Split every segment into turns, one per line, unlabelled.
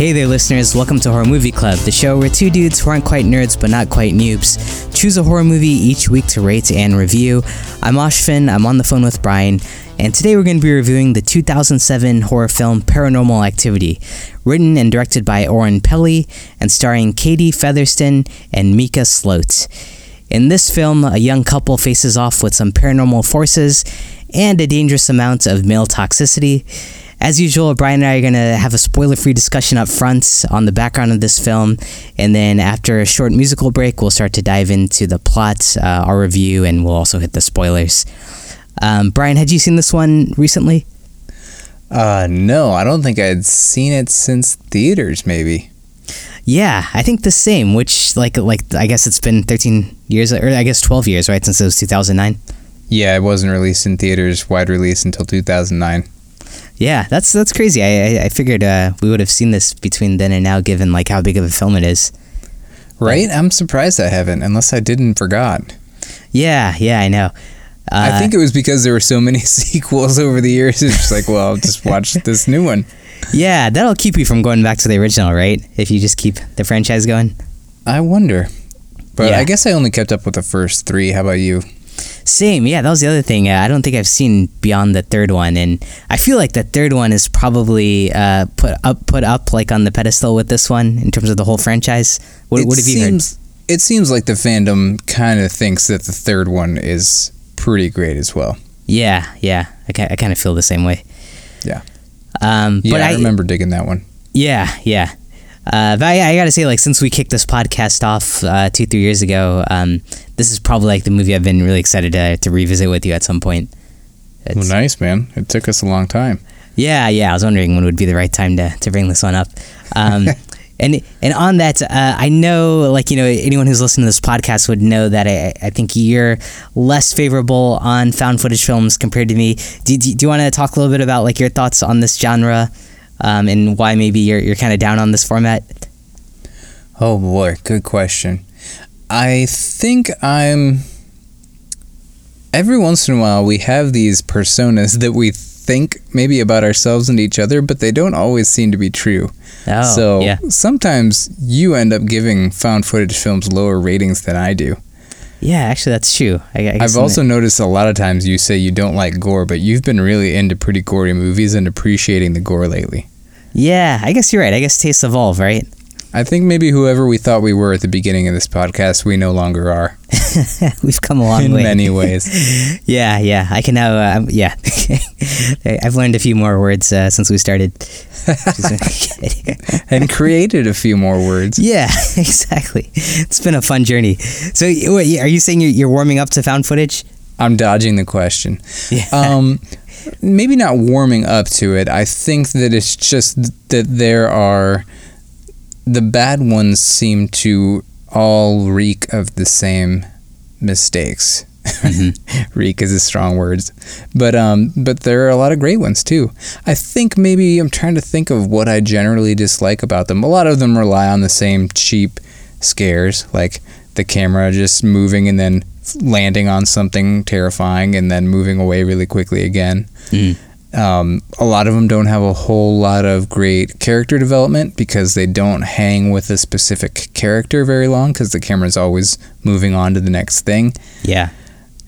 Hey there, listeners. Welcome to Horror Movie Club, the show where two dudes who aren't quite nerds but not quite noobs choose a horror movie each week to rate and review. I'm Ashvin, I'm on the phone with Brian, and today we're going to be reviewing the 2007 horror film Paranormal Activity, written and directed by Oren Peli and starring Katie Featherston and Micah Sloat. In this film, a young couple faces off with some paranormal forces and a dangerous amount of male toxicity. As usual, Brian and I are going to have a spoiler free discussion up front on the background of this film. And then after a short musical break, we'll start to dive into the plot, uh, our review, and we'll also hit the spoilers. Um, Brian, had you seen this one recently?
Uh, no, I don't think I'd seen it since theaters, maybe.
Yeah, I think the same. Which, like, like I guess it's been 13 years, or I guess 12 years, right, since it was 2009.
Yeah, it wasn't released in theaters, wide release until 2009.
Yeah, that's that's crazy. I I, I figured uh, we would have seen this between then and now, given like how big of a film it is.
Right? I'm surprised I haven't, unless I didn't forgot.
Yeah, yeah, I know.
Uh, I think it was because there were so many sequels over the years. It's just like, well, I'll just watch this new one.
Yeah, that'll keep you from going back to the original, right? If you just keep the franchise going.
I wonder. But yeah. I guess I only kept up with the first three. How about you?
Same, yeah. That was the other thing. Uh, I don't think I've seen beyond the third one, and I feel like the third one is probably uh, put up put up like on the pedestal with this one in terms of the whole franchise. What, what have
seems,
you heard?
It seems like the fandom kind of thinks that the third one is pretty great as well.
Yeah, yeah. I, I kind of feel the same way.
Yeah.
Um,
yeah,
but
I, I remember digging that one.
Yeah, yeah. Uh, but I, I, gotta say, like, since we kicked this podcast off uh, two, three years ago, um, this is probably like the movie I've been really excited to, to revisit with you at some point.
It's, well, nice, man. It took us a long time.
Yeah, yeah. I was wondering when would be the right time to, to bring this one up. Um, and and on that, uh, I know, like you know, anyone who's listening to this podcast would know that I, I think you're less favorable on found footage films compared to me. Do, do, do you want to talk a little bit about like your thoughts on this genre? Um, and why maybe you're, you're kind of down on this format?
Oh boy, good question. I think I'm. Every once in a while, we have these personas that we think maybe about ourselves and each other, but they don't always seem to be true.
Oh,
so
yeah.
sometimes you end up giving found footage films lower ratings than I do.
Yeah, actually, that's true. I, I
have also noticed a lot of times you say you don't like gore, but you've been really into pretty gory movies and appreciating the gore lately.
Yeah, I guess you're right. I guess tastes evolve, right?
I think maybe whoever we thought we were at the beginning of this podcast, we no longer are.
We've come a long
in
way.
In many ways.
yeah, yeah. I can now, uh, yeah. I've learned a few more words uh, since we started.
and created a few more words.
Yeah, exactly. It's been a fun journey. So, wait, are you saying you're warming up to found footage?
I'm dodging the question.
Yeah.
Um, maybe not warming up to it. I think that it's just that there are the bad ones seem to all reek of the same mistakes. Mm-hmm. reek is a strong word, but um, but there are a lot of great ones too. I think maybe I'm trying to think of what I generally dislike about them. A lot of them rely on the same cheap scares, like the camera just moving and then landing on something terrifying and then moving away really quickly again.
Mm.
Um, a lot of them don't have a whole lot of great character development because they don't hang with a specific character very long because the camera's always moving on to the next thing.
Yeah.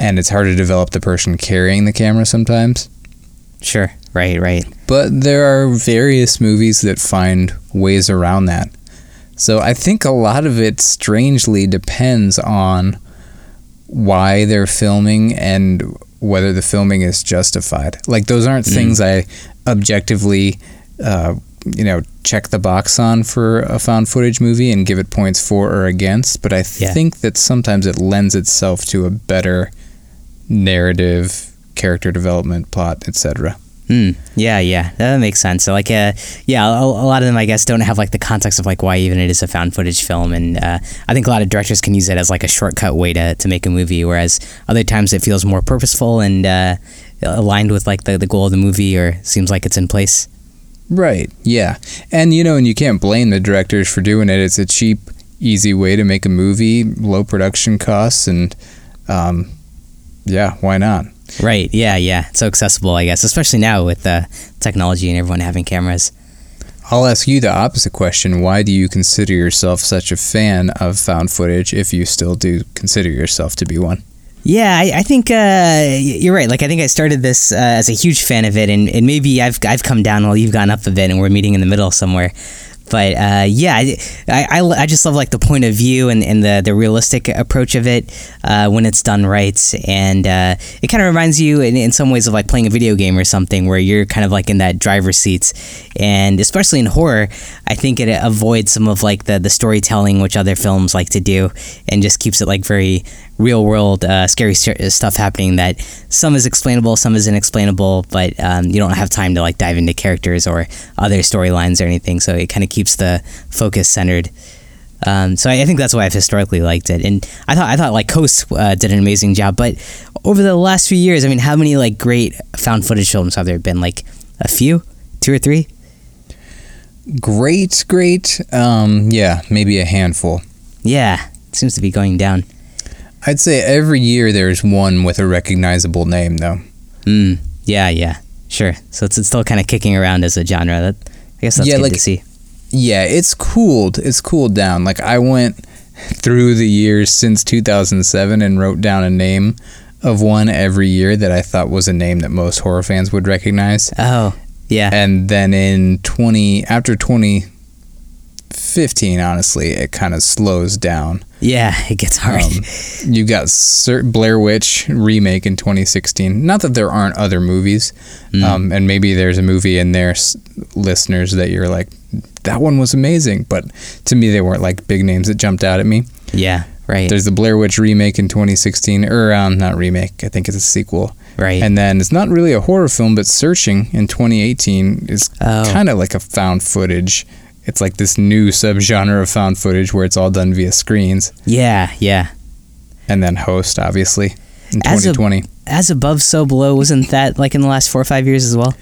And it's hard to develop the person carrying the camera sometimes.
Sure. Right, right.
But there are various movies that find ways around that. So I think a lot of it strangely depends on why they're filming and whether the filming is justified. Like those aren't mm. things I objectively, uh, you know, check the box on for a found footage movie and give it points for or against. But I
yeah.
think that sometimes it lends itself to a better narrative, character development, plot, etc.
Mm, yeah, yeah, that makes sense. So like, uh, yeah, a, a, lot of them I guess don't have like the context of like why even it is a found footage film, and uh, I think a lot of directors can use it as like a shortcut way to, to make a movie, whereas other times it feels more purposeful and uh, aligned with like the, the goal of the movie or seems like it's in place.
Right. Yeah, and you know, and you can't blame the directors for doing it. It's a cheap, easy way to make a movie, low production costs, and um, yeah, why not?
Right. Yeah. Yeah. It's so accessible, I guess, especially now with the technology and everyone having cameras.
I'll ask you the opposite question. Why do you consider yourself such a fan of found footage if you still do consider yourself to be one?
Yeah, I, I think uh, you're right. Like, I think I started this uh, as a huge fan of it, and, and maybe I've, I've come down while you've gone up a bit, and we're meeting in the middle somewhere. But uh, yeah, I, I, I just love like the point of view and, and the, the realistic approach of it uh, when it's done right. And uh, it kind of reminds you in, in some ways of like playing a video game or something where you're kind of like in that driver's seat. And especially in horror, I think it avoids some of like the, the storytelling which other films like to do and just keeps it like very real world uh, scary st- stuff happening that some is explainable, some is inexplainable, but um, you don't have time to like dive into characters or other storylines or anything. So it kind of keeps the focus centered. Um, so I, I, think that's why I've historically liked it, and I thought I thought like Host uh, did an amazing job. But over the last few years, I mean, how many like great found footage films have there been? Like a few, two or three.
Great, great. Um, yeah, maybe a handful.
Yeah, seems to be going down.
I'd say every year there's one with a recognizable name, though.
Mm, yeah, yeah, sure. So it's, it's still kind of kicking around as a genre. That I guess that's yeah, good like, to see.
Yeah, it's cooled. It's cooled down. Like I went through the years since 2007 and wrote down a name of one every year that I thought was a name that most horror fans would recognize.
Oh, yeah.
And then in 20 after 2015, honestly, it kind of slows down.
Yeah, it gets hard. Um,
you got Blair Witch remake in 2016. Not that there aren't other movies, mm. um, and maybe there's a movie in there, listeners, that you're like, that one was amazing. But to me, they weren't like big names that jumped out at me.
Yeah, right.
There's the Blair Witch remake in 2016, or um, not remake. I think it's a sequel.
Right.
And then it's not really a horror film, but Searching in 2018 is oh. kind of like a found footage it's like this new subgenre of found footage where it's all done via screens.
Yeah, yeah.
And then Host, obviously, in as 2020. A,
as above, so below. Wasn't that like in the last four or five years as well?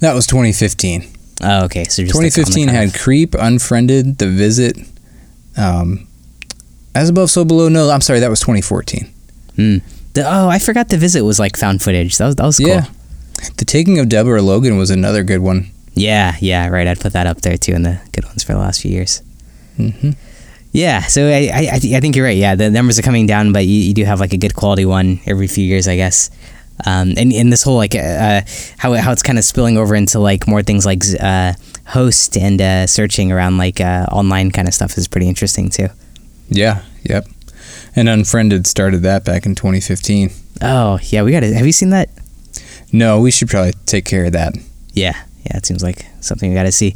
That was 2015.
Oh, okay. So
2015 like had Creep, Unfriended, The Visit. Um, as above, so below. No, I'm sorry. That was 2014.
Hmm. The, oh, I forgot The Visit was like found footage. That was that was cool. Yeah.
The Taking of Deborah Logan was another good one.
Yeah, yeah, right. I'd put that up there too in the good ones for the last few years.
Mm-hmm.
Yeah, so I, I, I think you're right. Yeah, the numbers are coming down, but you, you do have like a good quality one every few years, I guess. Um, and, and this whole like uh, how, how it's kind of spilling over into like more things like uh, host and uh, searching around like uh, online kind of stuff is pretty interesting too.
Yeah, yep. And Unfriended started that back in 2015.
Oh yeah, we got it. Have you seen that?
No, we should probably take care of that.
Yeah, yeah, it seems like something we got to see.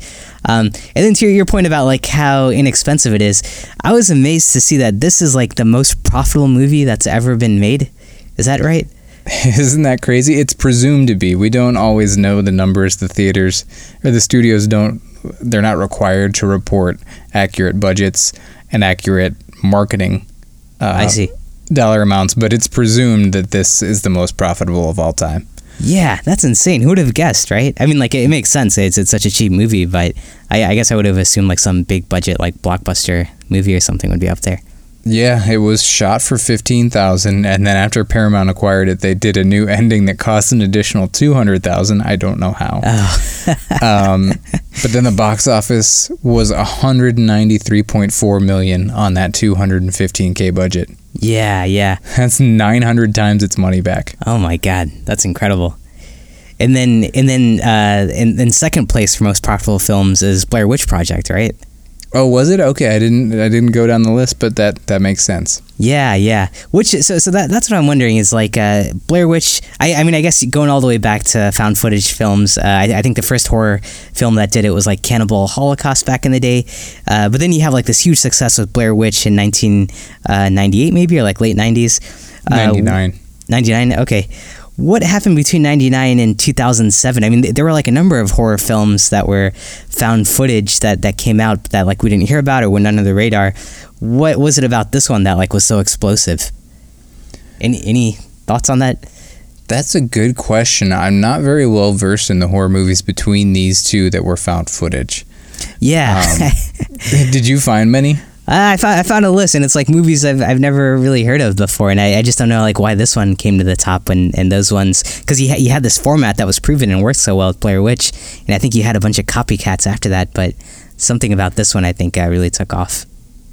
Um, and then to your point about like how inexpensive it is, I was amazed to see that this is like the most profitable movie that's ever been made. Is that right?
Isn't that crazy? It's presumed to be. We don't always know the numbers. The theaters or the studios don't. They're not required to report accurate budgets and accurate marketing.
Uh, I see
dollar amounts, but it's presumed that this is the most profitable of all time.
Yeah, that's insane. Who would have guessed, right? I mean, like it, makes sense. It's it's such a cheap movie, but I, I guess I would have assumed like some big budget like blockbuster movie or something would be up there.
Yeah, it was shot for fifteen thousand, and then after Paramount acquired it, they did a new ending that cost an additional two hundred thousand. I don't know how.
Oh.
um, but then the box office was one hundred ninety three point four million on that two hundred and fifteen k budget.
Yeah, yeah.
That's 900 times its money back.
Oh my god, that's incredible. And then and then uh, in, in second place for most profitable films is Blair Witch Project, right?
Oh, was it? Okay, I didn't I didn't go down the list, but that that makes sense.
Yeah, yeah. Which so so that that's what I'm wondering is like uh, Blair Witch. I I mean I guess going all the way back to found footage films. Uh, I, I think the first horror film that did it was like Cannibal Holocaust back in the day. Uh, but then you have like this huge success with Blair Witch in 1998 uh, maybe or like late 90s.
99.
99. Okay what happened between 99 and 2007 i mean there were like a number of horror films that were found footage that that came out that like we didn't hear about or went under the radar. What was it about this one that like was so explosive? Any any thoughts on that?
That's a good question. I'm not very well versed in the horror movies between these two that were found footage.
Yeah.
Um, did you find many
I found I found a list, and it's like movies I've, I've never really heard of before, and I, I just don't know like why this one came to the top and, and those ones because you ha- you had this format that was proven and worked so well with Blair Witch, and I think you had a bunch of copycats after that, but something about this one I think uh, really took off.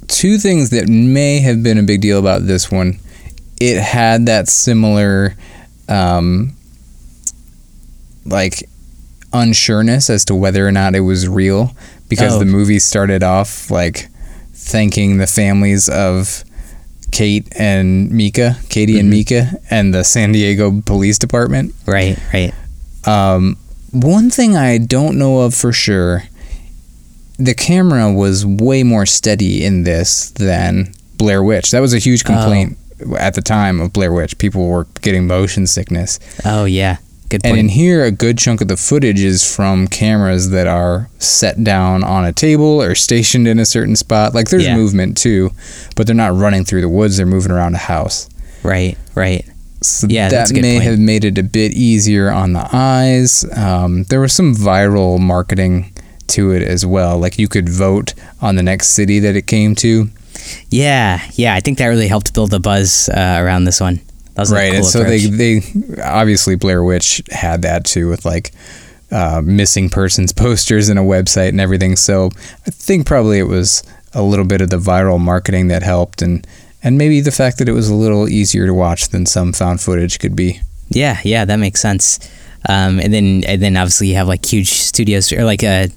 Two things that may have been a big deal about this one, it had that similar, um, like unsureness as to whether or not it was real because
Oh.
the movie started off like thanking the families of Kate and Micah, Katie and
Mhm.
Micah, and the San Diego Police Department.
Right, right.
Um, one thing I don't know of for sure, the camera was way more steady in this than Blair Witch. That was a huge complaint at the time of Blair Witch. People were getting motion sickness.
Oh yeah, good
And in here, a good chunk of the footage is from cameras that are set down on a table or stationed in a certain spot. Like there's
Yeah.
movement too, but they're not running through the woods. They're moving around a house.
right, right.
So
Yeah,
that
that's a good
may
point.
have made it a bit easier on the eyes. Um, there was some viral marketing to it as well. Like you could vote on the next city that it came to.
Yeah, yeah. I think that really helped build the buzz uh, around this one. That
right.
cool
and so
approach.
they, they obviously Blair Witch had that too with like uh, missing persons posters and a website and everything. So I think probably it was a little bit of the viral marketing that helped and and maybe the fact that it was a little easier to watch than some found footage could be.
Yeah, yeah, that makes sense. Um, and then and then obviously you have like huge studios or like a.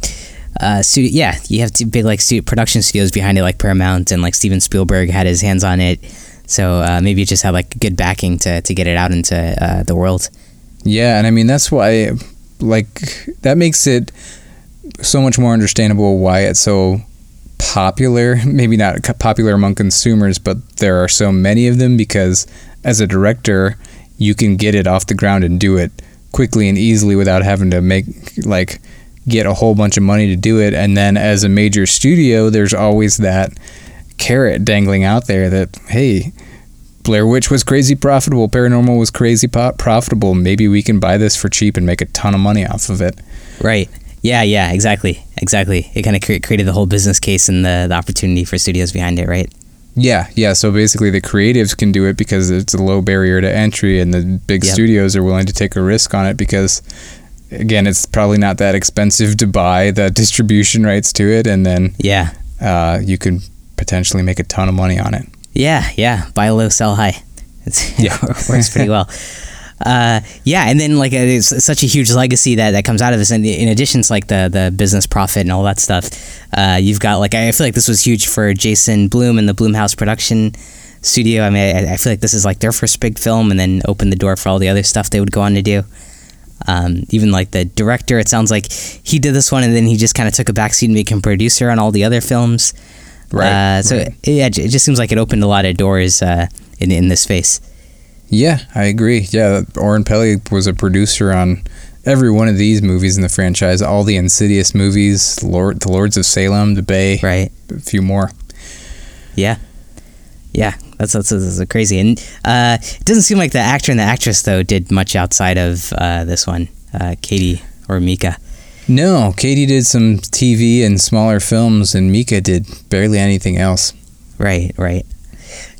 Uh, studio, yeah, you have two big like stu- production studios behind it, like Paramount and like Steven Spielberg had his hands on it. So uh, maybe it just have like good backing to, to get it out into uh, the world.
Yeah, and I mean that's why like that makes it so much more understandable why it's so popular. Maybe not popular among consumers, but there are so many of them because as a director, you can get it off the ground and do it quickly and easily without having to make like get a whole bunch of money to do it. And then as a major studio, there's always that carrot dangling out there that hey, Blair Witch was crazy profitable. Paranormal was crazy po- profitable. Maybe we can buy this for cheap and make a ton of money off of it.
Right. Yeah, yeah, exactly. Exactly. It kind of cre- created the whole business case and the, the opportunity for studios behind it, right?
Yeah, yeah. So basically, the creatives can do it because it's a low barrier to entry, and the big
Yep.
studios are willing to take a risk on it because, again, it's probably not that expensive to buy the distribution rights to it, and then
Yeah.
uh, you can potentially make a ton of money on it.
Yeah, yeah. Buy low, sell high. It's,
Yeah.
it works pretty well. Uh, yeah, and then like uh, it's such a huge legacy that, that comes out of this. And in addition to like the the business profit and all that stuff, uh, you've got like I feel like this was huge for Jason Blum and the Blumhouse production studio. I mean, I, I feel like this is like their first big film, and then opened the door for all the other stuff they would go on to do. Um, even like the director, it sounds like he did this one, and then he just kind of took a backseat and became producer on all the other films.
Right,
Uh, so
right.
yeah, it just seems like it opened a lot of doors uh, in in this space.
Yeah, I agree. Yeah, Oren Peli was a producer on every one of these movies in the franchise. All the Insidious movies, Lord, The Lords of Salem, The Bay,
Right.
a few more.
Yeah. Yeah. That's that's, that's crazy. And uh, it doesn't seem like the actor and the actress though did much outside of uh, this one, uh, Katie or Micah.
No, Katie did some TV and smaller films, and Micah did barely anything else.
Right. Right.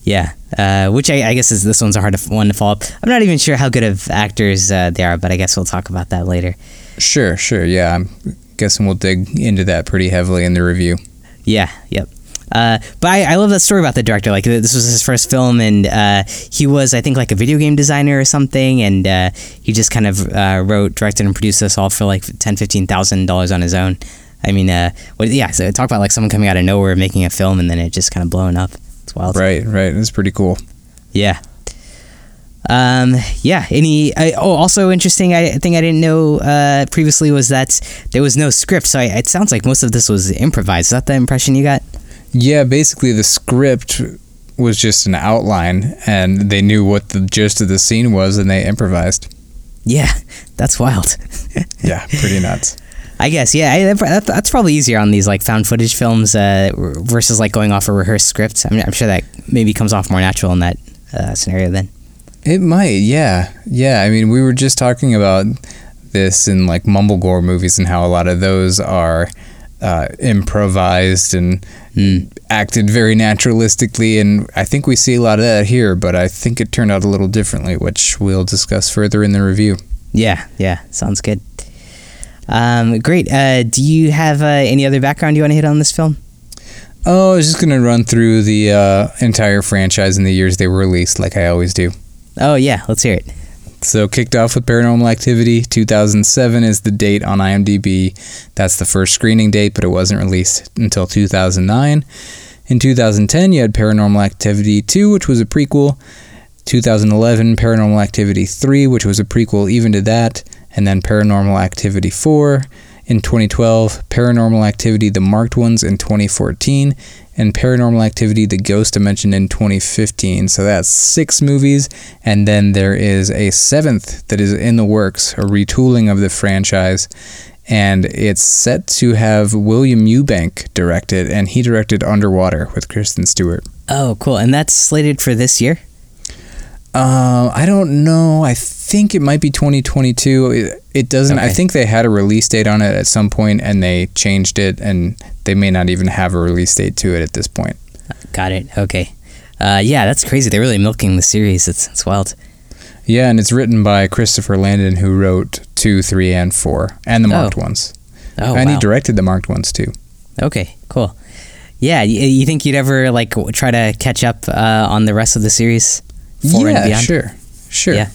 Yeah. Uh, which I, I guess is this one's a hard one to follow up. I'm not even sure how good of actors uh, they are, but I guess we'll talk about that later.
Sure, sure. Yeah, I'm guessing we'll dig into that pretty heavily in the review.
Yeah, yep. Uh, but I, I love that story about the director. Like this was his first film, and uh, he was, I think, like a video game designer or something, and uh, he just kind of uh, wrote, directed, and produced this all for like ten, fifteen thousand dollars on his own. I mean, uh, what, yeah. So talk about like someone coming out of nowhere making a film, and then it just kind of blowing up. It's wild.
Right, right. It's pretty cool.
Yeah. Um, yeah. Any? I, oh, also interesting. I thing I didn't know uh, previously was that there was no script. So I, it sounds like most of this was improvised. Is that the impression you got?
Yeah, basically the script was just an outline, and they knew what the gist of the scene was, and they improvised.
Yeah, that's wild.
Yeah, pretty nuts.
I guess, yeah, I, that, that's probably easier on these like found footage films uh, versus like going off a rehearsed script. I mean, I'm sure that maybe comes off more natural in that uh, scenario then.
It might, yeah, yeah. I mean, we were just talking about this in like mumblegore movies and how a lot of those are uh, improvised and
Mm.
acted very naturalistically, and I think we see a lot of that here. But I think it turned out a little differently, which we'll discuss further in the review.
Yeah, yeah, sounds good. Um, great. Uh, do you have uh, any other background you want to hit on this film?
Oh, I was just gonna run through the uh, entire franchise and the years they were released, like I always do.
Oh yeah, let's hear it.
So kicked off with Paranormal Activity. 2007 is the date on IMDb. That's the first screening date, but it wasn't released until 2009. In 2010, you had Paranormal Activity 2, which was a prequel. 2011, Paranormal Activity 3, which was a prequel even to that. And then Paranormal Activity 4. In 2012, Paranormal Activity The Marked Ones in 2014, and Paranormal Activity The Ghost Dimension in 2015. So that's six movies, and then there is a seventh that is in the works, a retooling of the franchise, and it's set to have William Eubank direct it, and he directed Underwater with Kristen Stewart.
Oh, cool. And that's slated for this year.
Uh, I don't know. I think it might be 2022. It, it doesn't. I think they had a release date on it at some point, and they changed it, and they may not even have a release date to it at this point.
Got it. Okay. Uh, yeah, that's crazy. They're really milking the series. It's it's wild.
Yeah, and it's written by Christopher Landon, who wrote two, three, and four, and the
Oh.
marked ones.
Oh
and
wow.
he directed the marked ones too.
okay. Cool. Yeah. You, you think you'd ever like try to catch up uh, on the rest of the series? Four
yeah,
and beyond?
sure, sure.
Yeah.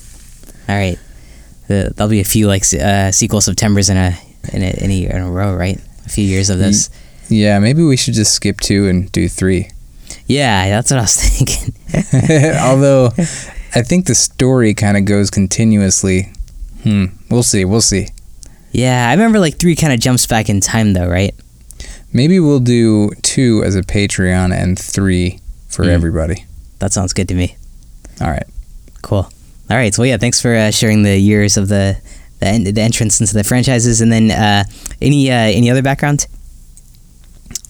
All right. The, there'll be a few like uh, sequel September's in a in a, in a in a row, right? A few years of this.
Yeah, maybe we should just skip two and do three.
Yeah, that's what I was thinking.
Although, I think the story kind of goes continuously. Hmm. We'll see. We'll see.
yeah, I remember like three kind of jumps back in time though, right?
Maybe we'll do two as a Patreon and three for
Mm.
everybody.
That sounds good to me.
All right.
Cool. All right. So yeah, thanks for uh, sharing the years of the the, en- the entrance into the franchises, and then uh, any uh, any other background?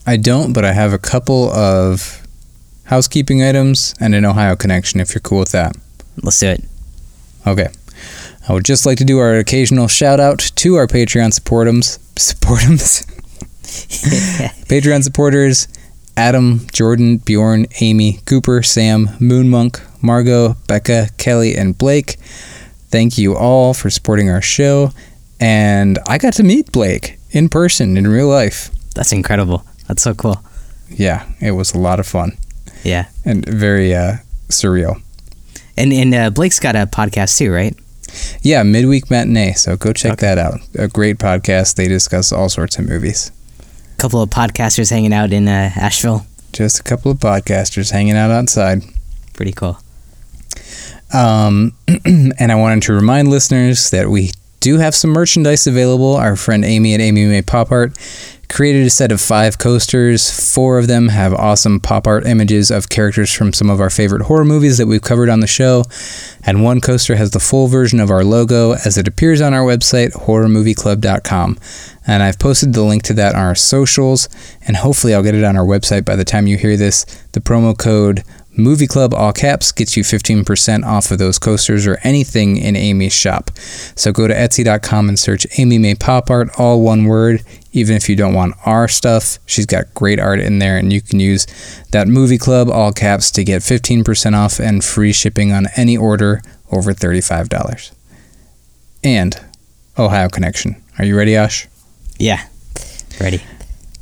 I don't, but I have a couple of housekeeping items and an Ohio connection if you're cool with that.
Let's do it.
Okay. I would just like to do our occasional shout out to our Patreon supportums. Supportums? Patreon supporters Adam, Jordan, Bjorn, Amy, Cooper, Sam, Moonmonk, Margot, Becca, Kelly, and Blake. Thank you all for supporting our show. And I got to meet Blake in person in real life.
That's incredible. That's so cool.
Yeah, it was a lot of fun
Yeah.
and very uh, surreal.
And and uh, Blake's got a podcast too, right?
Yeah, midweek matinee. So go check
Okay.
that out. A great podcast. They discuss all sorts of movies.
A couple of podcasters hanging out in uh, Asheville.
Just a couple of podcasters hanging out outside.
Pretty cool.
Um, and I wanted to remind listeners that we do have some merchandise available. Our friend Amy at Amy May Pop Art created a set of five coasters. Four of them have awesome pop art images of characters from some of our favorite horror movies that we've covered on the show. And one coaster has the full version of our logo as it appears on our website, horrormovieclub.com. And I've posted the link to that on our socials, and hopefully I'll get it on our website by the time you hear this. The promo code Movie Club, all caps, gets you 15% off of those coasters or anything in Amy's shop. So go to Etsy.com and search Amy May Pop Art, all one word. Even if you don't want our stuff, she's got great art in there, and you can use that Movie Club, all caps, to get 15% off and free shipping on any order over $35. And Ohio Connection. Are you ready, Ash?
Yeah. Ready.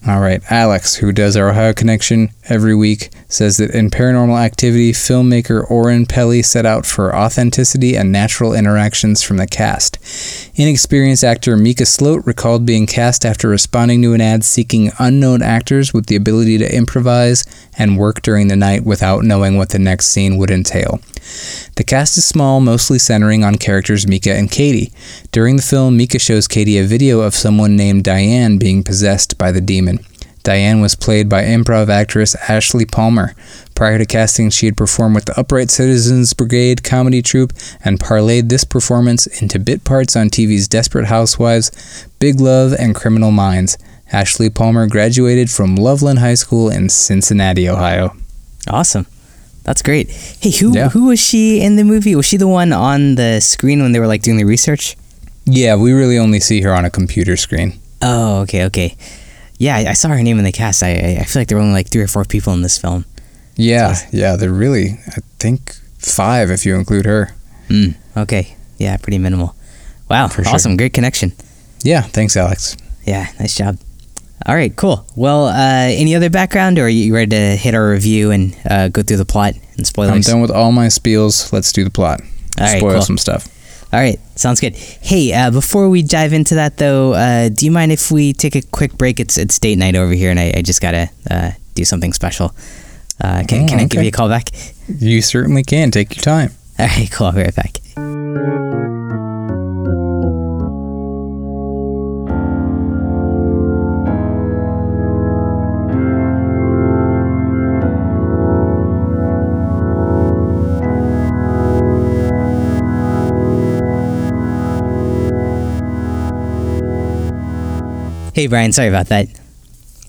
All right, Alex, who does our Ohio Connection every week, says that in Paranormal Activity, filmmaker Oren Peli set out for authenticity and natural interactions from the cast. Inexperienced actor Micah Sloat recalled being cast after responding to an ad seeking unknown actors with the ability to improvise and work during the night without knowing what the next scene would entail. The cast is small, mostly centering on characters Micah and Katie. During the film, Micah shows Katie a video of someone named Diane being possessed by the demon. Diane was played by improv actress Ashley Palmer. Prior to casting, she had performed with the Upright Citizens Brigade comedy troupe and parlayed this performance into bit parts on TV's Desperate Housewives, Big Love, and Criminal Minds. Ashley Palmer graduated from Loveland High School in Cincinnati, Ohio.
Awesome. That's great. Hey, who
Yeah.
who was she in the movie? Was she the one on the screen when they were like doing the research?
Yeah, we really only see her on a computer screen.
Oh, okay, okay. Yeah, I, I saw her name in the cast. I, I feel like there were only like three or four people in this film.
Yeah, yeah, they're really, I think, five if you include her.
Mm, okay. Yeah, pretty minimal. Wow,
For sure.
awesome. Great connection.
Yeah, thanks, Alex.
Yeah, nice job. All right, cool. Well, uh, any other background, or are you ready to hit our review and uh, go through the plot and spoilers?
I'm done with all my spiels. Let's do the plot.
All right,
Spoil
cool.
some stuff.
All right, sounds good. Hey, uh, before we dive into that, though, uh, do you mind if we take a quick break? It's it's date night over here, and I, I just gotta uh, do something special. Uh, can
Oh,
can I give you a call back?
You certainly can. Take your time.
All right, cool. I'll be right back. Hey, Brian. Sorry about that.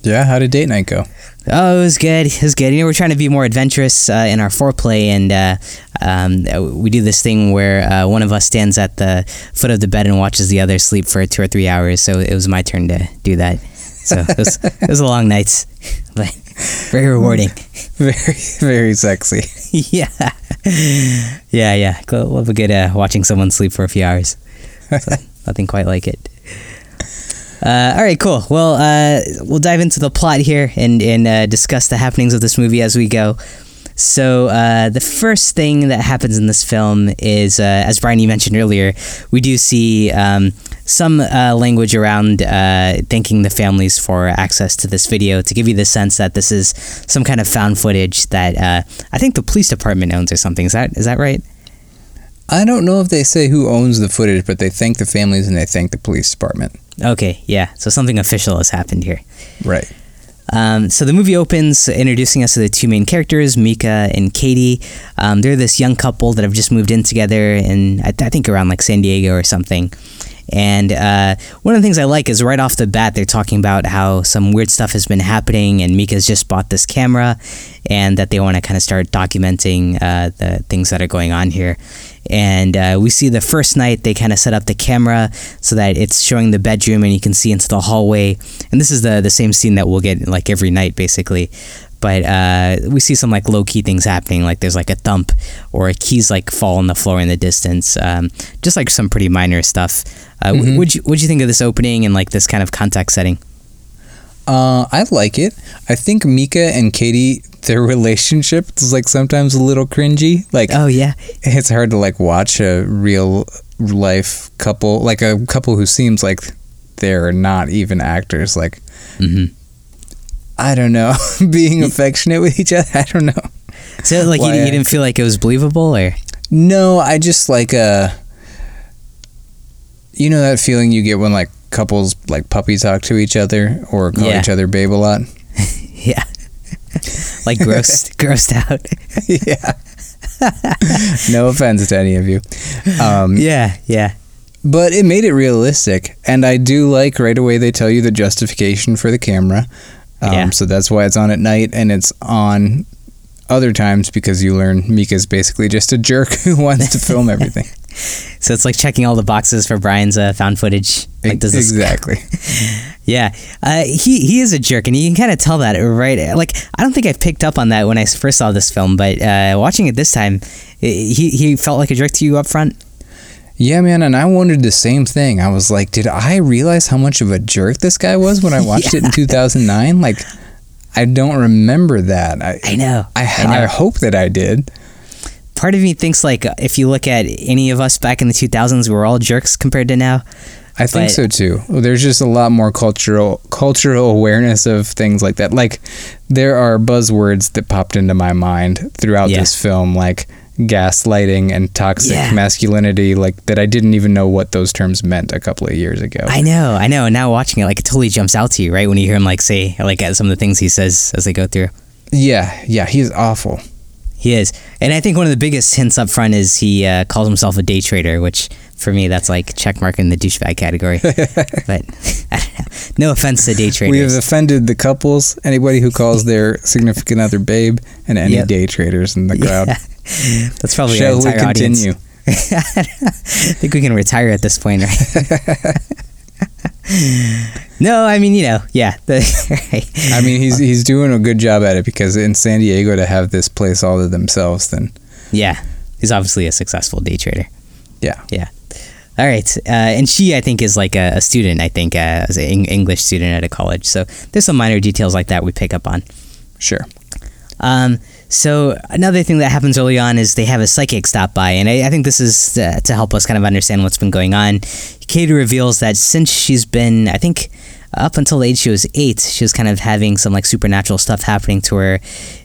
Yeah, how did date night go?
Oh, it was good. It was good. You know, we're trying to be more adventurous uh, in our foreplay, and uh, um, we do this thing where uh, one of us stands at the foot of the bed and watches the other sleep for two or three hours. So it was my turn to do that. So it was, it was a long night, but very rewarding.
Very, very sexy.
yeah, yeah, yeah. Love a good uh, watching someone sleep for a few hours. So, nothing quite like it. Uh, all right, cool. Well, uh, we'll dive into the plot here and and uh, discuss the happenings of this movie as we go. So uh, the first thing that happens in this film is, uh, as Brian you mentioned earlier, we do see um, some uh, language around thanking the families for access to this video to give you the sense that this is some kind of found footage that I think the police department owns or something. Is that is that right?
I don't know if they say who owns the footage, but they thank the families and they thank the police department.
Okay, yeah. So something official has happened here.
Right.
Um, so the movie opens introducing us to the two main characters, Micah and Katie. Um, they're this young couple that have just moved in together, and I, I think around like San Diego or something. And uh, one of the things I like is right off the bat they're talking about how some weird stuff has been happening, and Micah's just bought this camera, and that they want to kind of start documenting uh, the things that are going on here. And uh, we see the first night they kind of set up the camera so that it's showing the bedroom and you can see into the hallway. And this is the the same scene that we'll get like every night basically. But uh, we see some like low key things happening, like there's like a thump or a keys like fall on the floor in the distance. Um, just like some pretty minor stuff. Uh,
Mhm.
Would you would you think of this opening and like this kind of context setting?
Uh, I like it. I think Micah and Katie, their relationship is like sometimes a little cringy. Like
Oh yeah,
it's hard to like watch a real life couple, like a couple who seems like they're not even actors. Like
hmm
I don't know, being affectionate with each other. I don't know.
so like you,
Why,
you didn't feel like it was believable or
No, I just like uh you know that feeling you get when like couples like puppy talk to each other or call
Yeah.
each other babe a lot.
like grossed grossed out.
yeah. no offense to any of you. Um,
yeah, yeah.
but it made it realistic and i do like right away they tell you the justification for the camera um,
Yeah.
so that's why it's on at night and it's on other times because you learn micah's basically just a jerk who wants to film everything
So it's like checking all the boxes for Brian's uh, found footage. Like, does this
exactly
Yeah, uh, he he is a jerk, and you can kind of tell that, right? Like, I don't think I picked up on that when I first saw this film, but uh, watching it this time, he he felt like a jerk to you up front.
yeah man and i wondered the same thing i was like did i realize how much of a jerk this guy was when i watched it in 2009 like i don't remember that i
I know.
I,
I know.
I hope that i did
Part of me thinks like if you look at any of us back in the 2000s, we were all jerks compared to now.
I think
But-
so too. There's just a lot more cultural cultural awareness of things like that. Like there are buzzwords that popped into my mind throughout
Yeah.
this film, like gaslighting and toxic
Yeah.
masculinity, like that I didn't even know what those terms meant a couple of years ago.
I know, I know. Now watching it, like it totally jumps out to you, right? When you hear him like say like uh, some of the things he says as they go through.
yeah, yeah, he's awful.
He is, and I think one of the biggest hints up front is he uh, calls himself a day trader, which for me that's like check mark in the douchebag category. but I don't know. No offense to day traders.
We have offended the couples, anybody who calls their significant other babe, and any
Yep.
day traders in the crowd.
Yeah. That's probably
Shall
our
we
entire audience.
continue?
I think we can retire at this point, right? No, I mean you know, yeah.
I mean he's he's doing a good job at it because in San Diego to have this place all to themselves, then
yeah, he's obviously a successful day trader.
Yeah,
yeah. All right, uh, and she I think is like a, a student. I think uh, as an English student at a college. So there's some minor details like that we pick up on.
Sure.
Um, so another thing that happens early on is they have a psychic stop by, and I, I think this is uh, to help us kind of understand what's been going on. Katie reveals that since she's been, I think, up until the age she was eight, she was kind of having some like supernatural stuff happening to her,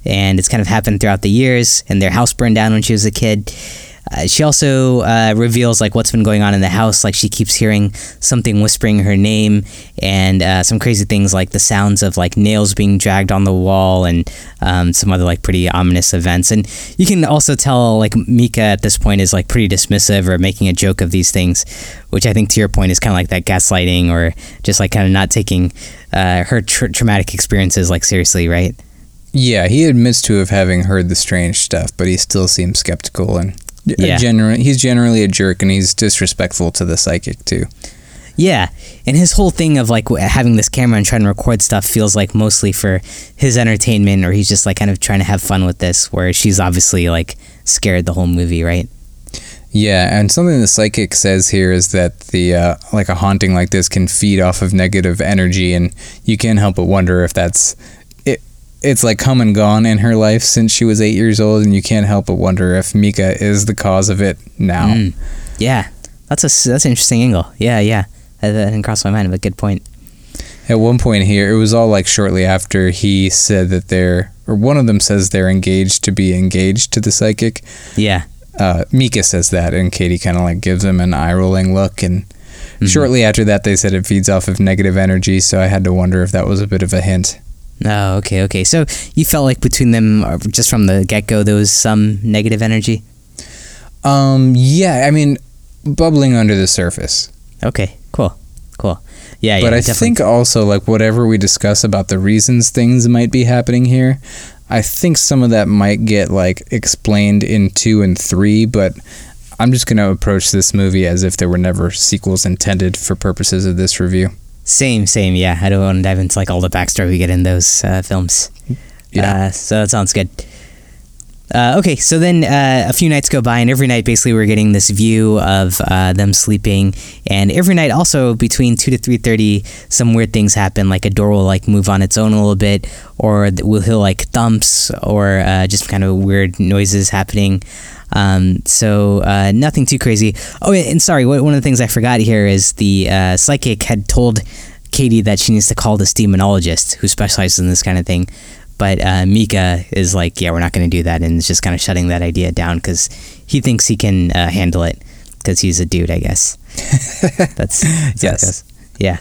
and it's kind of happened throughout the years. And their house burned down when she was a kid. Uh, she also uh, reveals like what's been going on in the house. Like she keeps hearing something whispering her name, and uh, some crazy things like the sounds of like nails being dragged on the wall, and um, some other like pretty ominous events. And you can also tell like Micah at this point is like pretty dismissive or making a joke of these things, which I think to your point is kind of like that gaslighting or just like kind of not taking uh, her tra- traumatic experiences like seriously, right?
Yeah, he admits to have having heard the strange stuff, but he still seems skeptical and yeah. Gener- he's generally a jerk and he's disrespectful to the psychic too.
Yeah, and his whole thing of like having this camera and trying to record stuff feels like mostly for his entertainment, or he's just like kind of trying to have fun with this. Where she's obviously like scared the whole movie, right?
Yeah, and something the psychic says here is that the uh, like a haunting like this can feed off of negative energy, and you can't help but wonder if that's it's like come and gone in her life since she was eight years old, and you can't help but wonder if Micah is the cause of it now. Mm.
Yeah, that's a that's an interesting angle. Yeah, yeah, that, didn't cross my mind, but good point.
At one point here, it was all like shortly after he said that they're, or one of them says they're engaged to be engaged to the psychic.
Yeah.
Uh, Micah says that, and Katie kind of like gives him an eye rolling look. And mm-hmm. shortly after that, they said it feeds off of negative energy. So I had to wonder if that was a bit of a hint.
Oh, okay, okay. So you felt like between them, uh, just from the get go, there was some negative energy.
Um. Yeah. I mean, bubbling under the surface.
Okay. Cool. Cool. Yeah.
But
yeah,
I definitely. think also like whatever we discuss about the reasons things might be happening here, I think some of that might get like explained in two and three, but. I'm just going to approach this movie as if there were never sequels intended for purposes of this review.
Same, same. Yeah, I don't want to dive into like all the backstory we get in those uh, films. Yeah. Uh, so that sounds good. Uh, okay, so then uh, a few nights go by, and every night basically we're getting this view of uh, them sleeping, and every night also between two to three thirty, some weird things happen. Like a door will like move on its own a little bit, or we'll hear like thumps, or uh, just kind of weird noises happening. Um, so uh, nothing too crazy. Oh, and sorry, one of the things I forgot here is the uh, psychic had told Katie that she needs to call this demonologist who specializes in this kind of thing. But uh, Micah is like, yeah, we're not going to do that, and is just kind of shutting that idea down because he thinks he can uh, handle it because he's a dude, I guess. that's, that's yes, yeah.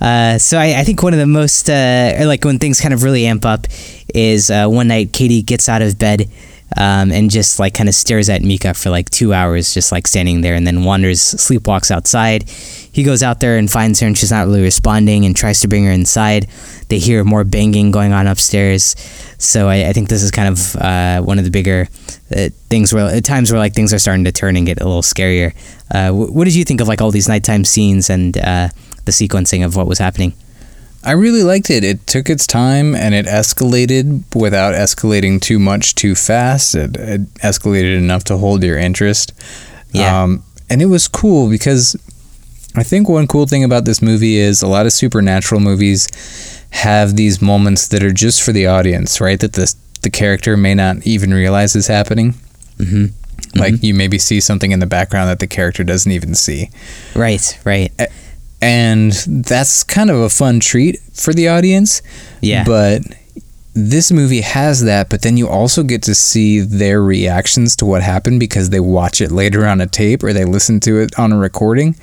Uh, so I, I, think one of the most uh, like when things kind of really amp up is uh, one night Katie gets out of bed um, and just like kind of stares at Micah for like two hours, just like standing there, and then wanders, sleepwalks outside. He goes out there and finds her, and she's not really responding, and tries to bring her inside. They hear more banging going on upstairs. So I, I think this is kind of uh, one of the bigger uh, things where at times where like things are starting to turn and get a little scarier. Uh, what did you think of like all these nighttime scenes and uh, the sequencing of what was happening?
I really liked it. It took its time and it escalated without escalating too much too fast. It, it escalated enough to hold your interest.
Yeah. Um,
and it was cool because I think one cool thing about this movie is a lot of supernatural movies have these moments that are just for the audience, right? That the the character may not even realize is happening. Mm-hmm. Like mm-hmm. you maybe see something in the background that the character doesn't even see.
Right, right
and that's kind of a fun treat for the audience.
Yeah.
But this movie has that, but then you also get to see their reactions to what happened because they watch it later on a tape or they listen to it on a recording.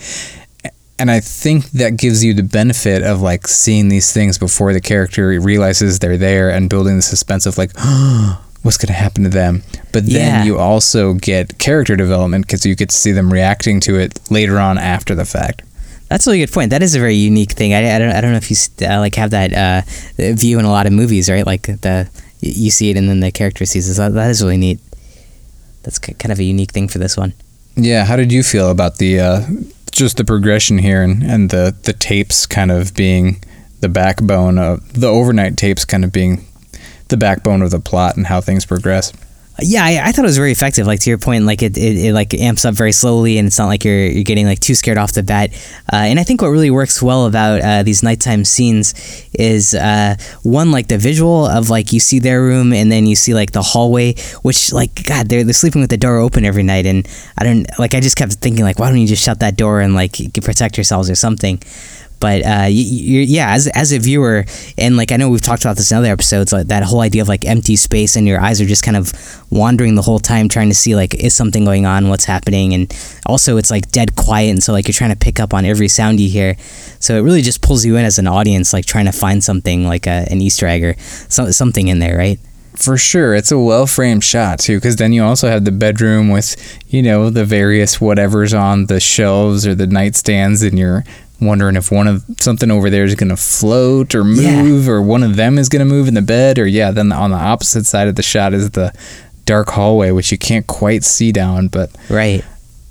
And I think that gives you the benefit of like seeing these things before the character realizes they're there and building the suspense of like, what's going to happen to them. But then yeah. you also get character development because you get to see them reacting to it later on after the fact.
That's a really good point. That is a very unique thing. I, I don't I don't know if you uh, like have that uh, view in a lot of movies, right? Like the you see it and then the character sees it. That, that is really neat. That's kind of a unique thing for this one.
Yeah. How did you feel about the uh, just the progression here and, and the, the tapes kind of being the backbone of the overnight tapes kind of being the backbone of the plot and how things progress.
Yeah, I, I, thought it was very effective. Like to your point, like it, it, it, like amps up very slowly, and it's not like you're you're getting like too scared off the bat. Uh, and I think what really works well about uh, these nighttime scenes is uh, one like the visual of like you see their room, and then you see like the hallway, which like God, they're they're sleeping with the door open every night, and I don't like I just kept thinking like why don't you just shut that door and like protect yourselves or something. But uh, you, yeah, as, as a viewer, and like I know we've talked about this in other episodes, like that whole idea of like empty space and your eyes are just kind of wandering the whole time, trying to see like is something going on, what's happening, and also it's like dead quiet, and so like you're trying to pick up on every sound you hear. So it really just pulls you in as an audience, like trying to find something like a, an Easter egg or so, something in there, right?
for sure it's a well framed shot too because then you also have the bedroom with you know the various whatever's on the shelves or the nightstands and you're wondering if one of something over there is going to float or move yeah. or one of them is going to move in the bed or yeah then on the opposite side of the shot is the dark hallway which you can't quite see down but
right.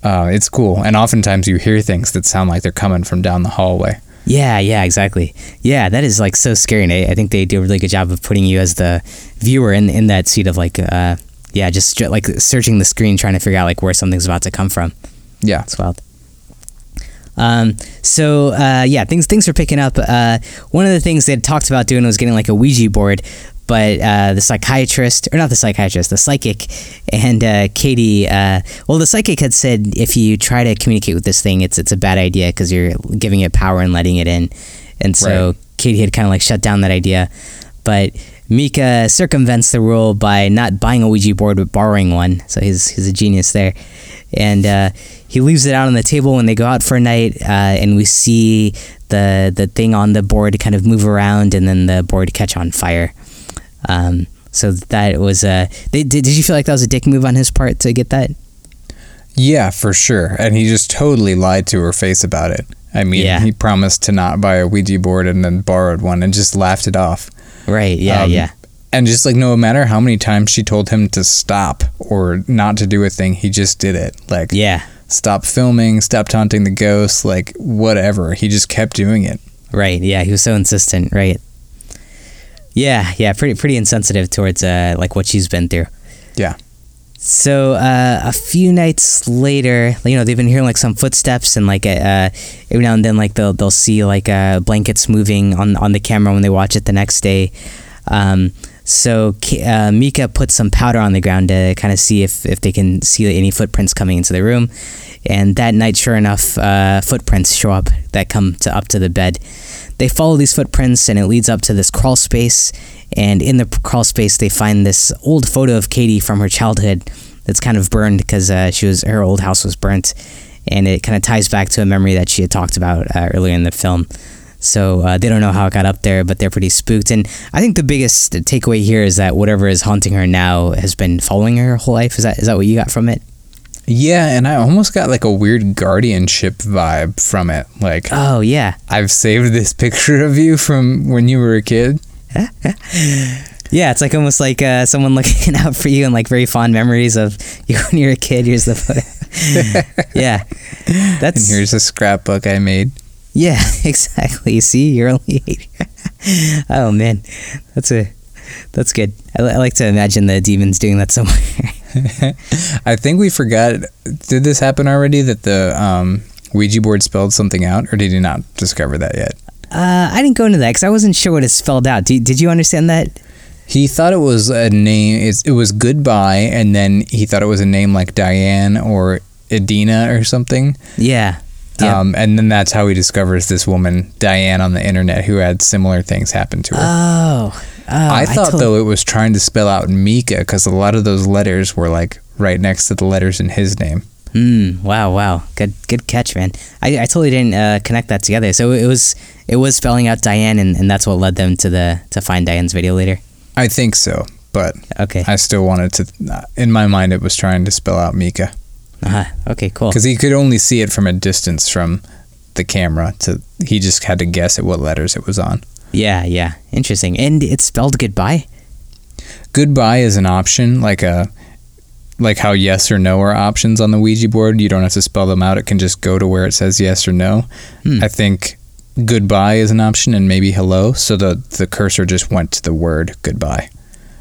uh, it's cool. And oftentimes you hear things that sound like they're coming from down the hallway.
Yeah yeah exactly. Yeah that is like so scary and I, I think they do a really good job of putting you as the viewer in in that seat of like uh, yeah just like searching the screen trying to figure out like where something's about to come from.
Yeah.
It's wild um, so uh, yeah, things things are picking up. Uh, one of the things they talked about doing was getting like a Ouija board, but uh, the psychiatrist or not the psychiatrist, the psychic, and uh, Katie. Uh, well, the psychic had said if you try to communicate with this thing, it's it's a bad idea because you're giving it power and letting it in, and so right. Katie had kind of like shut down that idea, but. Micah circumvents the rule by not buying a Ouija board but borrowing one. So he's he's a genius there, and uh, he leaves it out on the table when they go out for a night, uh, and we see the the thing on the board kind of move around, and then the board catch on fire. Um, so that was a. Did, did you feel like that was a dick move on his part to get that?
Yeah, for sure. And he just totally lied to her face about it. I mean, yeah. he promised to not buy a Ouija board and then borrowed one and just laughed it off.
Right. Yeah. Um, yeah.
And just like no matter how many times she told him to stop or not to do a thing, he just did it. Like
yeah,
stop filming, stop taunting the ghosts, like whatever. He just kept doing it.
Right. Yeah, he was so insistent. Right. Yeah, yeah, pretty pretty insensitive towards uh like what she's been through.
Yeah.
So uh, a few nights later, you know, they've been hearing like some footsteps and like uh, every now and then like they'll they'll see like uh, blankets moving on on the camera when they watch it the next day. Um, so uh, Micah puts some powder on the ground to kind of see if, if they can see any footprints coming into the room. And that night, sure enough, uh, footprints show up that come to up to the bed. They follow these footprints, and it leads up to this crawl space. And in the crawl space, they find this old photo of Katie from her childhood that's kind of burned because uh, she was her old house was burnt, and it kind of ties back to a memory that she had talked about uh, earlier in the film. So uh, they don't know how it got up there, but they're pretty spooked. And I think the biggest takeaway here is that whatever is haunting her now has been following her, her whole life. Is that is that what you got from it?
Yeah, and I almost got like a weird guardianship vibe from it. Like,
oh yeah,
I've saved this picture of you from when you were a kid.
yeah, it's like almost like uh, someone looking out for you and like very fond memories of you when you were a kid. Here's the photo. yeah,
that's. And here's a scrapbook I made.
Yeah, exactly. See, you're only eight. oh man, that's a that's good. I, I, like to imagine the demons doing that somewhere.
I think we forgot. Did this happen already? That the um, Ouija board spelled something out, or did you not discover that yet?
Uh, I didn't go into that because I wasn't sure what it spelled out. Did, did you understand that?
He thought it was a name. It was goodbye, and then he thought it was a name like Diane or Edina or something.
Yeah.
Yep. Um, and then that's how he discovers this woman, Diane, on the internet who had similar things happen to her.
Oh. Oh
I thought, I told- though, it was trying to spell out Micah because a lot of those letters were like right next to the letters in his name.
Mm, wow, wow, good, good catch, man. I, I totally didn't uh, connect that together. So it was, it was spelling out Diane, and, and that's what led them to the to find Diane's video later.
I think so, but
okay,
I still wanted to. In my mind, it was trying to spell out Micah.
Uh-huh. Okay, cool.
Because he could only see it from a distance from the camera. To he just had to guess at what letters it was on.
Yeah, yeah, interesting. And it's spelled goodbye.
Goodbye is an option, like a like how yes or no are options on the Ouija board. You don't have to spell them out. It can just go to where it says yes or no.
Hmm.
I think goodbye is an option and maybe hello. So the the cursor just went to the word goodbye.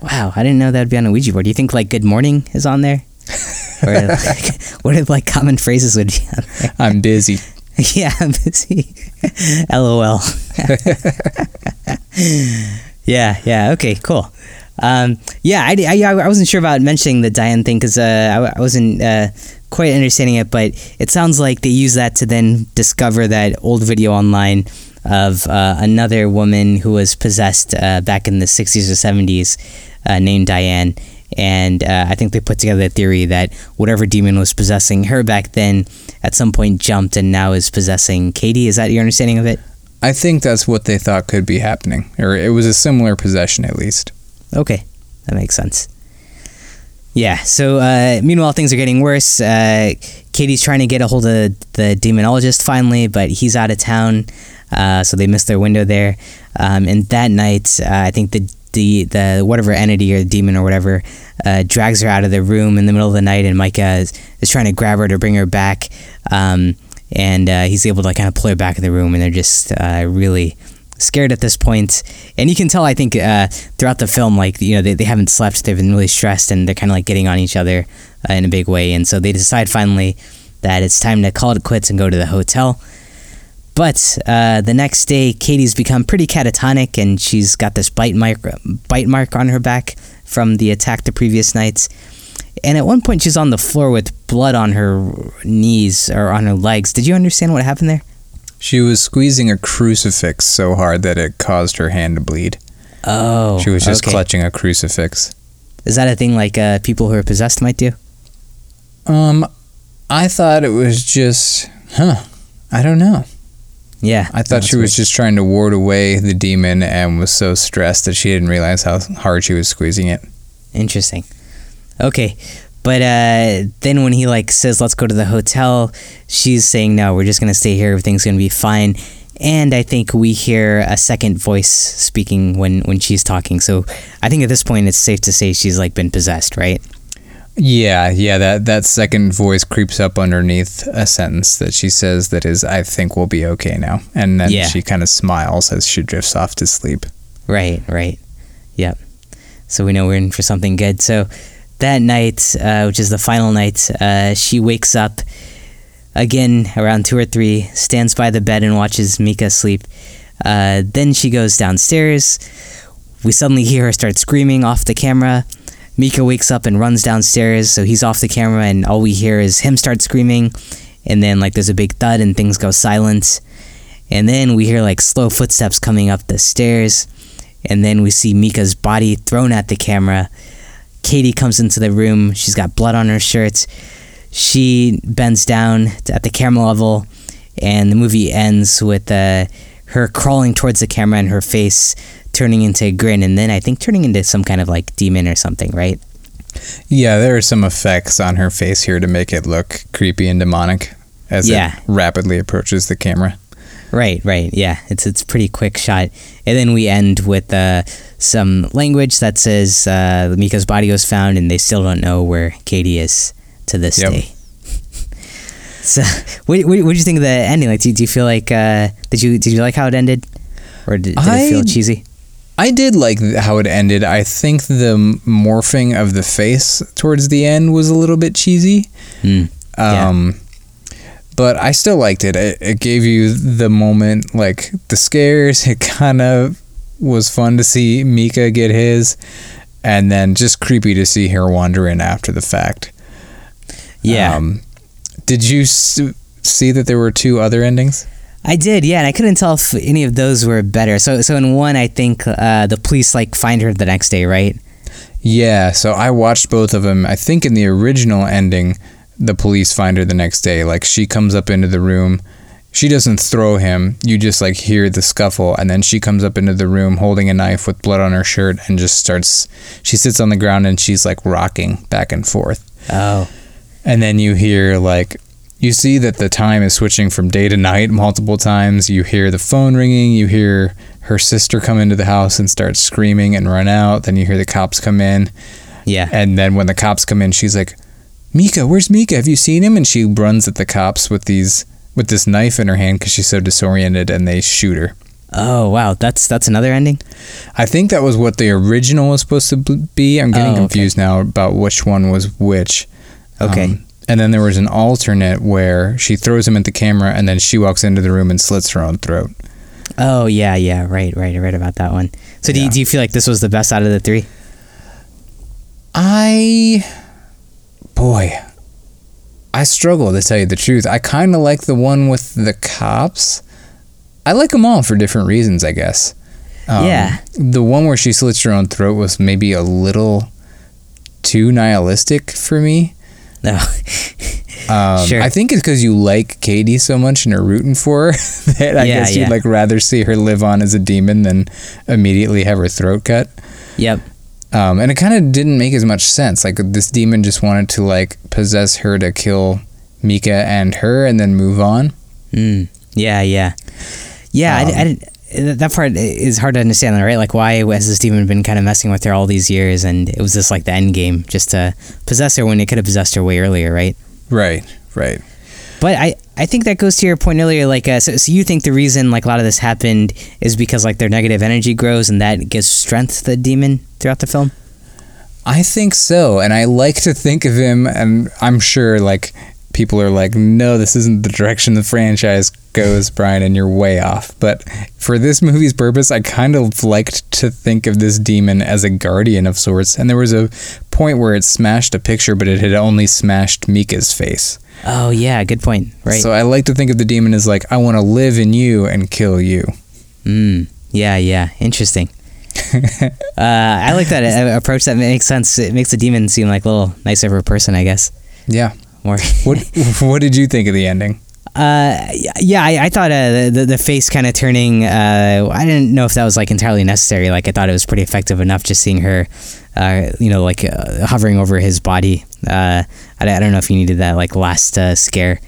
Wow, I didn't know that would be on a Ouija board. Do you think like "Good morning" is on there? or like, what if like common phrases would be on there?
I'm busy.
yeah, I'm busy. LOL. yeah, yeah. Okay, cool. Um, yeah, I, I, I wasn't sure about mentioning the Diane thing because uh, I, I wasn't uh, quite understanding it, but it sounds like they use that to then discover that old video online of uh, another woman who was possessed uh, back in the 60s or 70s uh, named Diane. And uh, I think they put together the theory that whatever demon was possessing her back then at some point jumped and now is possessing Katie. Is that your understanding of it?
I think that's what they thought could be happening, or it was a similar possession at least.
Okay, that makes sense. Yeah. So uh, meanwhile, things are getting worse. Uh, Katie's trying to get a hold of the demonologist finally, but he's out of town, uh, so they missed their window there. Um, and that night, uh, I think the the the whatever entity or demon or whatever uh, drags her out of the room in the middle of the night, and Micah is, is trying to grab her to bring her back. Um, and uh, he's able to kind of pull her back in the room, and they're just really scared at this point and you can tell i think uh, throughout the film like you know they, they haven't slept they've been really stressed and they're kind of like getting on each other uh, in a big way and so they decide finally that it's time to call it quits and go to the hotel but uh, the next day katie's become pretty catatonic and she's got this bite mark bite mark on her back from the attack the previous night. and at one point she's on the floor with blood on her knees or on her legs did you understand what happened there
She was squeezing a crucifix so hard that it caused her hand to bleed.
oh
She was just
okay.
clutching a crucifix.
Is that a thing like uh, people who are possessed might do?
Um, I thought it was just, huh? I don't know.
Yeah.
I thought she was just trying to ward away the demon and was so stressed that she didn't realize how hard she was squeezing it.
interesting. Okay, but uh, then when he like says let's go to the hotel, she's saying no, we're just gonna stay here. Everything's gonna be fine. And I think we hear a second voice speaking when when she's talking. So I think at this point it's safe to say she's like been possessed, right?
Yeah, yeah, that, that second voice creeps up underneath a sentence that she says that is, I think we'll be okay now. And then
Yeah.
she kind of smiles as she drifts off to sleep.
Right, right. Yep. So we know we're in for something good. So that night, uh, which is the final night, uh, she wakes up again around two or three, stands by the bed and watches Micah sleep. Uh, then she goes downstairs. We suddenly hear her start screaming off the camera. Micah wakes up and runs downstairs, so he's off the camera, and all we hear is him start screaming. And then, like, there's a big thud, and things go silent. And then we hear, like, slow footsteps coming up the stairs. And then we see Micah's body thrown at the camera. Katie comes into the room. She's got blood on her shirt. She bends down at the camera level, and the movie ends with uh, her crawling towards the camera and her face turning into a grin, and then I think turning into some kind of like demon or something, right?
Yeah, there are some effects on her face here to make it look creepy and demonic as
Yeah.
it rapidly approaches the camera.
Right, right. Yeah, it's it's pretty quick shot, and then we end with uh, some language that says uh, Micah's body was found, and they still don't know where Katie is to this
Yep.
day. so, what what what did you think of the ending? Like, do, you- do you feel like uh, did you did you like how it ended, or did, did it feel cheesy?
I did like how it ended. I think the morphing of the face towards the end was a little bit cheesy.
Mm. Yeah.
Um, but I still liked it. it. It gave you the moment, like the scares. It kind of was fun to see Micah get his, and then just creepy to see her wander in after the fact.
Yeah,
Um, did you s- see that there were two other endings?
I did. Yeah, and I couldn't tell if any of those were better. So, so in one, I think uh, the police like find her the next day, right?
Yeah, so I watched both of them. I think in the original ending, the police find her the next day. Like she comes up into the room. She doesn't throw him. You just like hear the scuffle and then she comes up into the room holding a knife with blood on her shirt and just starts she sits on the ground and she's like rocking back and forth.
Oh,
And then you hear like you see that the time is switching from day to night multiple times. You hear the phone ringing, you hear her sister come into the house and start screaming and run out. Then you hear the cops come in.
Yeah.
And then when the cops come in, she's like, Micah, where's Micah? Have you seen him? And she runs at the cops with these with this knife in her hand because she's so disoriented, and they shoot her.
Oh wow, that's that's another ending.
I think that was what the original was supposed to be. I'm getting
Oh, okay.
confused now about which one was which.
Okay.
Um, and then there was an alternate where she throws him at the camera, and then she walks into the room and slits her own throat.
Oh yeah, yeah, right, right, I read about that one. So do you, do you feel like this was the best out of the three?
I, boy, I struggle to tell you the truth. I kind of like the one with the cops. I like them all for different reasons, I guess. Um,
Yeah.
The one where she slits her own throat was maybe a little too nihilistic for me.
No.
Um,
Sure.
I think it's because you like Katie so much and are rooting for her that I
Yeah,
guess you'd
yeah.
like rather see her live on as a demon than immediately have her throat cut.
yep.
Um, and it kind of didn't make as much sense. Like this demon just wanted to like possess her to kill Micah and her, and then move on.
Mm. Yeah, yeah, yeah. I,
Um,
I didn't. That part is hard to understand, right? Like, why has this demon been kind of messing with her all these years, and it was just like the end game, just to possess her when it could have possessed her way earlier, right?
Right, right.
But I, I think that goes to your point earlier. Like, uh, so, so you think the reason like a lot of this happened is because like their negative energy grows, and that gives strength to the demon throughout the film.
I think so, and I like to think of him, and I'm sure like people are like, no, this isn't the direction the franchise goes, Brian, and you're way off. But for this movie's purpose, I kind of liked to think of this demon as a guardian of sorts, and there was a point where it smashed a picture, but it had only smashed Micah's face.
Oh yeah, good point. Right.
So I like to think of the demon as like, I want to live in you and kill you.
Mm, yeah, yeah. Interesting. uh, I like that uh, approach. That makes sense. It makes the demon seem like a little nicer of a person, I guess.
Yeah.
More.
What What did you think of the ending?
Uh, yeah, I, I thought uh, the the face kind of turning. Uh, I didn't know if that was like entirely necessary. Like I thought it was pretty effective enough just seeing her, uh, you know, like uh, hovering over his body. Uh, I, I don't know if you needed that like last scare,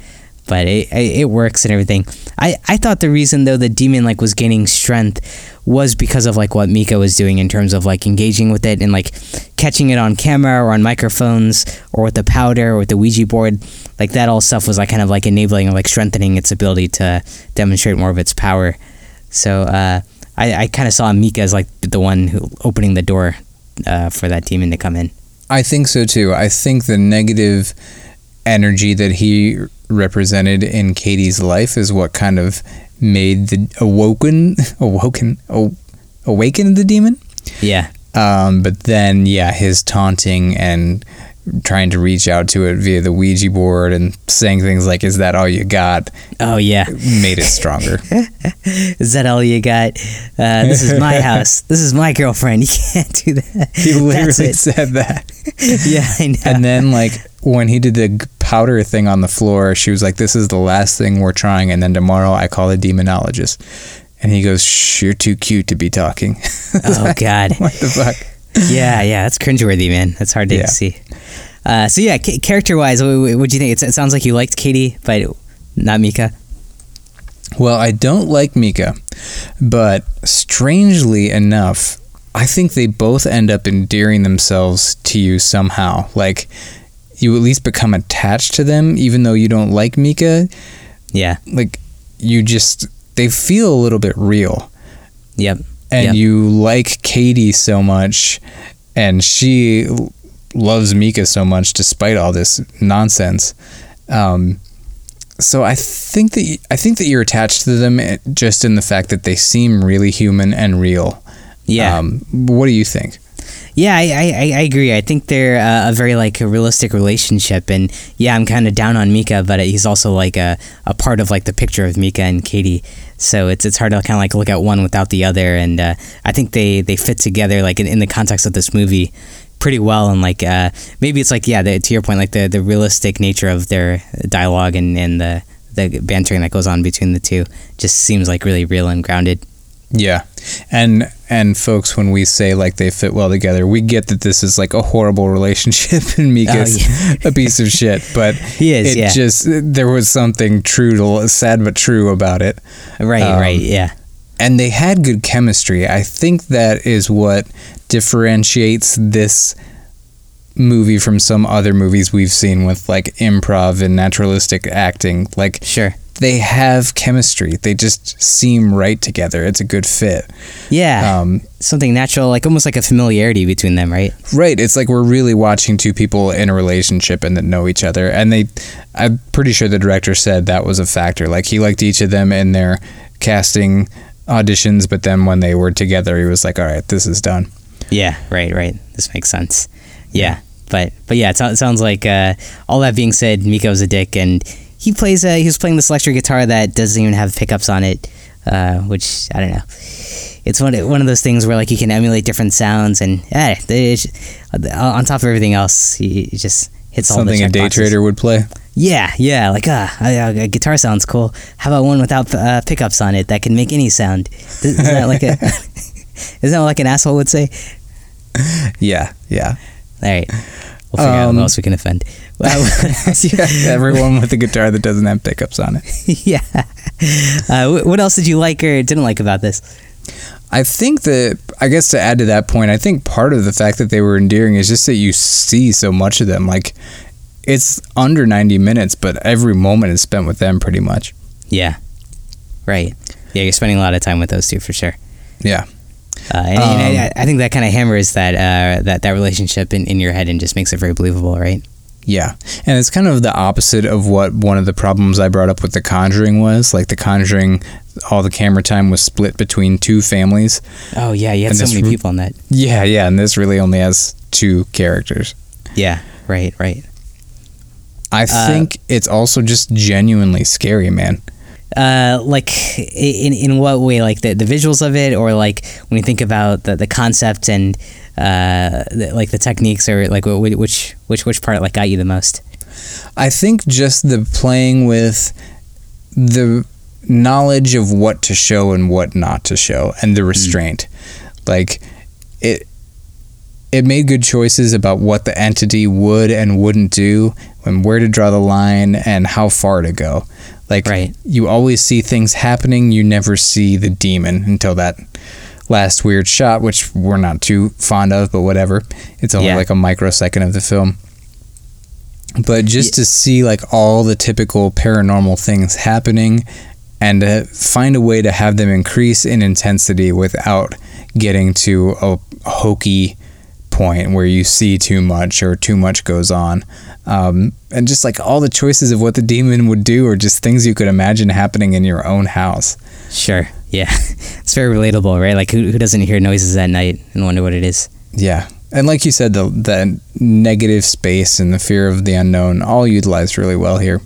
but it, it it works and everything. I I thought the reason though the demon like was gaining strength was because of like what Micah was doing in terms of like engaging with it and like catching it on camera or on microphones or with the powder or with the Ouija board. Like that all stuff was like kind of like enabling or like strengthening its ability to demonstrate more of its power. So uh, I, I kind of saw Micah as like the one who opening the door uh, for that demon to come in.
I think so too. I think the negative energy that he represented in Katie's life is what kind of made the awoken awoken aw- awaken the demon.
Yeah.
Um, but then yeah, his taunting and trying to reach out to it via the Ouija board and saying things like "Is that all you got?"
Oh yeah.
made it stronger.
Is that all you got? Uh, this is my house. This is my girlfriend. You can't do that.
he literally
it.
said that.
Yeah, I know.
And then like when he did the powder thing on the floor, she was like, "This is the last thing we're trying." And then tomorrow I call a demonologist, and he goes, "Shh, "You're too cute to be talking."
oh God.
what the fuck?
Yeah, yeah, that's cringeworthy, man. That's hard to
Yeah.
see. Uh, so yeah, ca- character-wise, what what do you think? It's, it sounds like you liked Katie, but not Micah.
Well, I don't like Micah, but strangely enough, I think they both end up endearing themselves to you somehow. Like you at least become attached to them, even though you don't like Micah.
Yeah.
Like you just they feel a little bit real.
Yep.
and
Yep.
you like Katie so much, and she loves Micah so much despite all this nonsense. Um, so I think that I think that you're attached to them eh, just in the fact that they seem really human and real.
Yeah.
Um, what do you think?
Yeah, I, I, I agree. I think they're uh, a very like a realistic relationship, and yeah, I'm kind of down on Micah, but he's also like a, a part of like the picture of Micah and Katie. So it's it's hard to kind of like look at one without the other, and uh, I think they they fit together like in, in the context of this movie pretty well, and like uh, maybe it's like yeah, the, to your point, like the the realistic nature of their dialogue and and the the bantering that goes on between the two just seems like really real and grounded.
Yeah, and and folks, when we say like they fit well together, we get that this is like a horrible relationship, and Micah's a piece of shit. But
He is,
it
yeah.
just there was something true to sad but true about it.
Right,
Um,
right, yeah.
and they had good chemistry. I think that is what differentiates this movie from some other movies we've seen with like improv and naturalistic acting. Like
Sure.
They have chemistry. They just seem right together. It's a good fit.
Yeah.
Um,
Something natural, like almost like a familiarity between them, right?
right. It's like we're really watching two people in a relationship and that know each other. And they, I'm pretty sure the director said that was a factor. Like he liked each of them in their casting auditions, but then when they were together, he was like, all right, this is done.
Yeah, right, right. This makes sense. Yeah, but but yeah, it, so- it sounds like uh, all that being said, Micah's a dick, and he plays. Uh, he was playing this electric guitar that doesn't even have pickups on it, uh, which I don't know. It's one one of those things where like you can emulate different sounds, and eh, on top of everything else, he just hits all the
Something a day
checkboxes.
trader would play.
Yeah, yeah, like ah, uh, a guitar sounds cool. How about one without uh, pickups on it that can make any sound? Isn't that like a? isn't that like an asshole would say?
Yeah, yeah.
All right. We'll figure out
Um,
who else we can offend.
Everyone with a guitar that doesn't have pickups on it.
yeah. Uh, what else did you like or didn't like about this?
I think that I guess to add to that point, I think part of the fact that they were endearing is just that you see so much of them. Like it's under 90 minutes, but every moment is spent with them pretty much.
Yeah. Right. Yeah, you're spending a lot of time with those two for sure.
Yeah.
Uh, and, and I,
Um,
I think that kind of hammers that uh, that that relationship in, in your head and just makes it very believable, right?
Yeah. And it's kind of the opposite of what one of the problems I brought up with The Conjuring was. Like The Conjuring, all the camera time was split between two families.
Oh yeah, you had so many
re-
people on that.
Yeah, yeah. And this really only has two characters.
Yeah. Right. Right.
I
Uh,
think it's also just genuinely scary, man.
Uh, like in in what way? Like the, the visuals of it, or like when you think about the, the concept and uh, the, like the techniques, or like wh- wh- which which which part like got you the most?
I think just the playing with the knowledge of what to show and what not to show and the restraint. Like it it made good choices about what the entity would and wouldn't do and where to draw the line and how far to go. Like
Right.
you always see things happening, you never see the demon until that last weird shot, which we're not too fond of, but whatever. It's only
Yeah.
like a microsecond of the film. But just to see like all the typical paranormal things happening and to find a way to have them increase in intensity without getting to a hokey point where you see too much or too much goes on. Um, and just like all the choices of what the demon would do or just things you could imagine happening in your own house.
Sure. Yeah. It's very relatable, right? Like who, who doesn't hear noises at night and wonder what it is?
Yeah. And like you said, the, the negative space and the fear of the unknown all utilized really well here.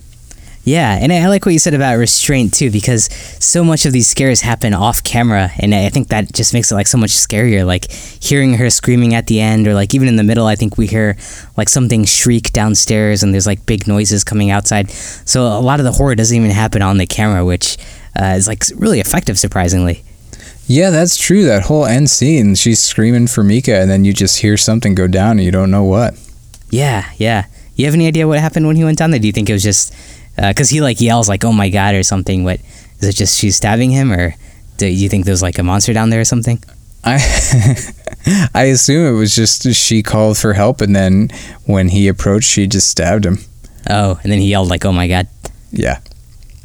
Yeah, and I like what you said about restraint too, because so much of these scares happen off camera, and I think that just makes it like so much scarier. Like hearing her screaming at the end, or like even in the middle, I think we hear like something shriek downstairs, and there's like big noises coming outside. So a lot of the horror doesn't even happen on the camera, which uh, is like really effective, surprisingly.
Yeah, that's true. That whole end scene, she's screaming for Micah, and then you just hear something go down and you don't know what.
Yeah, yeah. You have any idea what happened when he went down there? Do you think it was just because he like yells like "Oh my god" or something? What is it? Just she's stabbing him, or do you think there's like a monster down there or something?
I I assume it was just she called for help, and then when he approached, she just stabbed him.
Oh, and then he yelled like "Oh my god."
Yeah.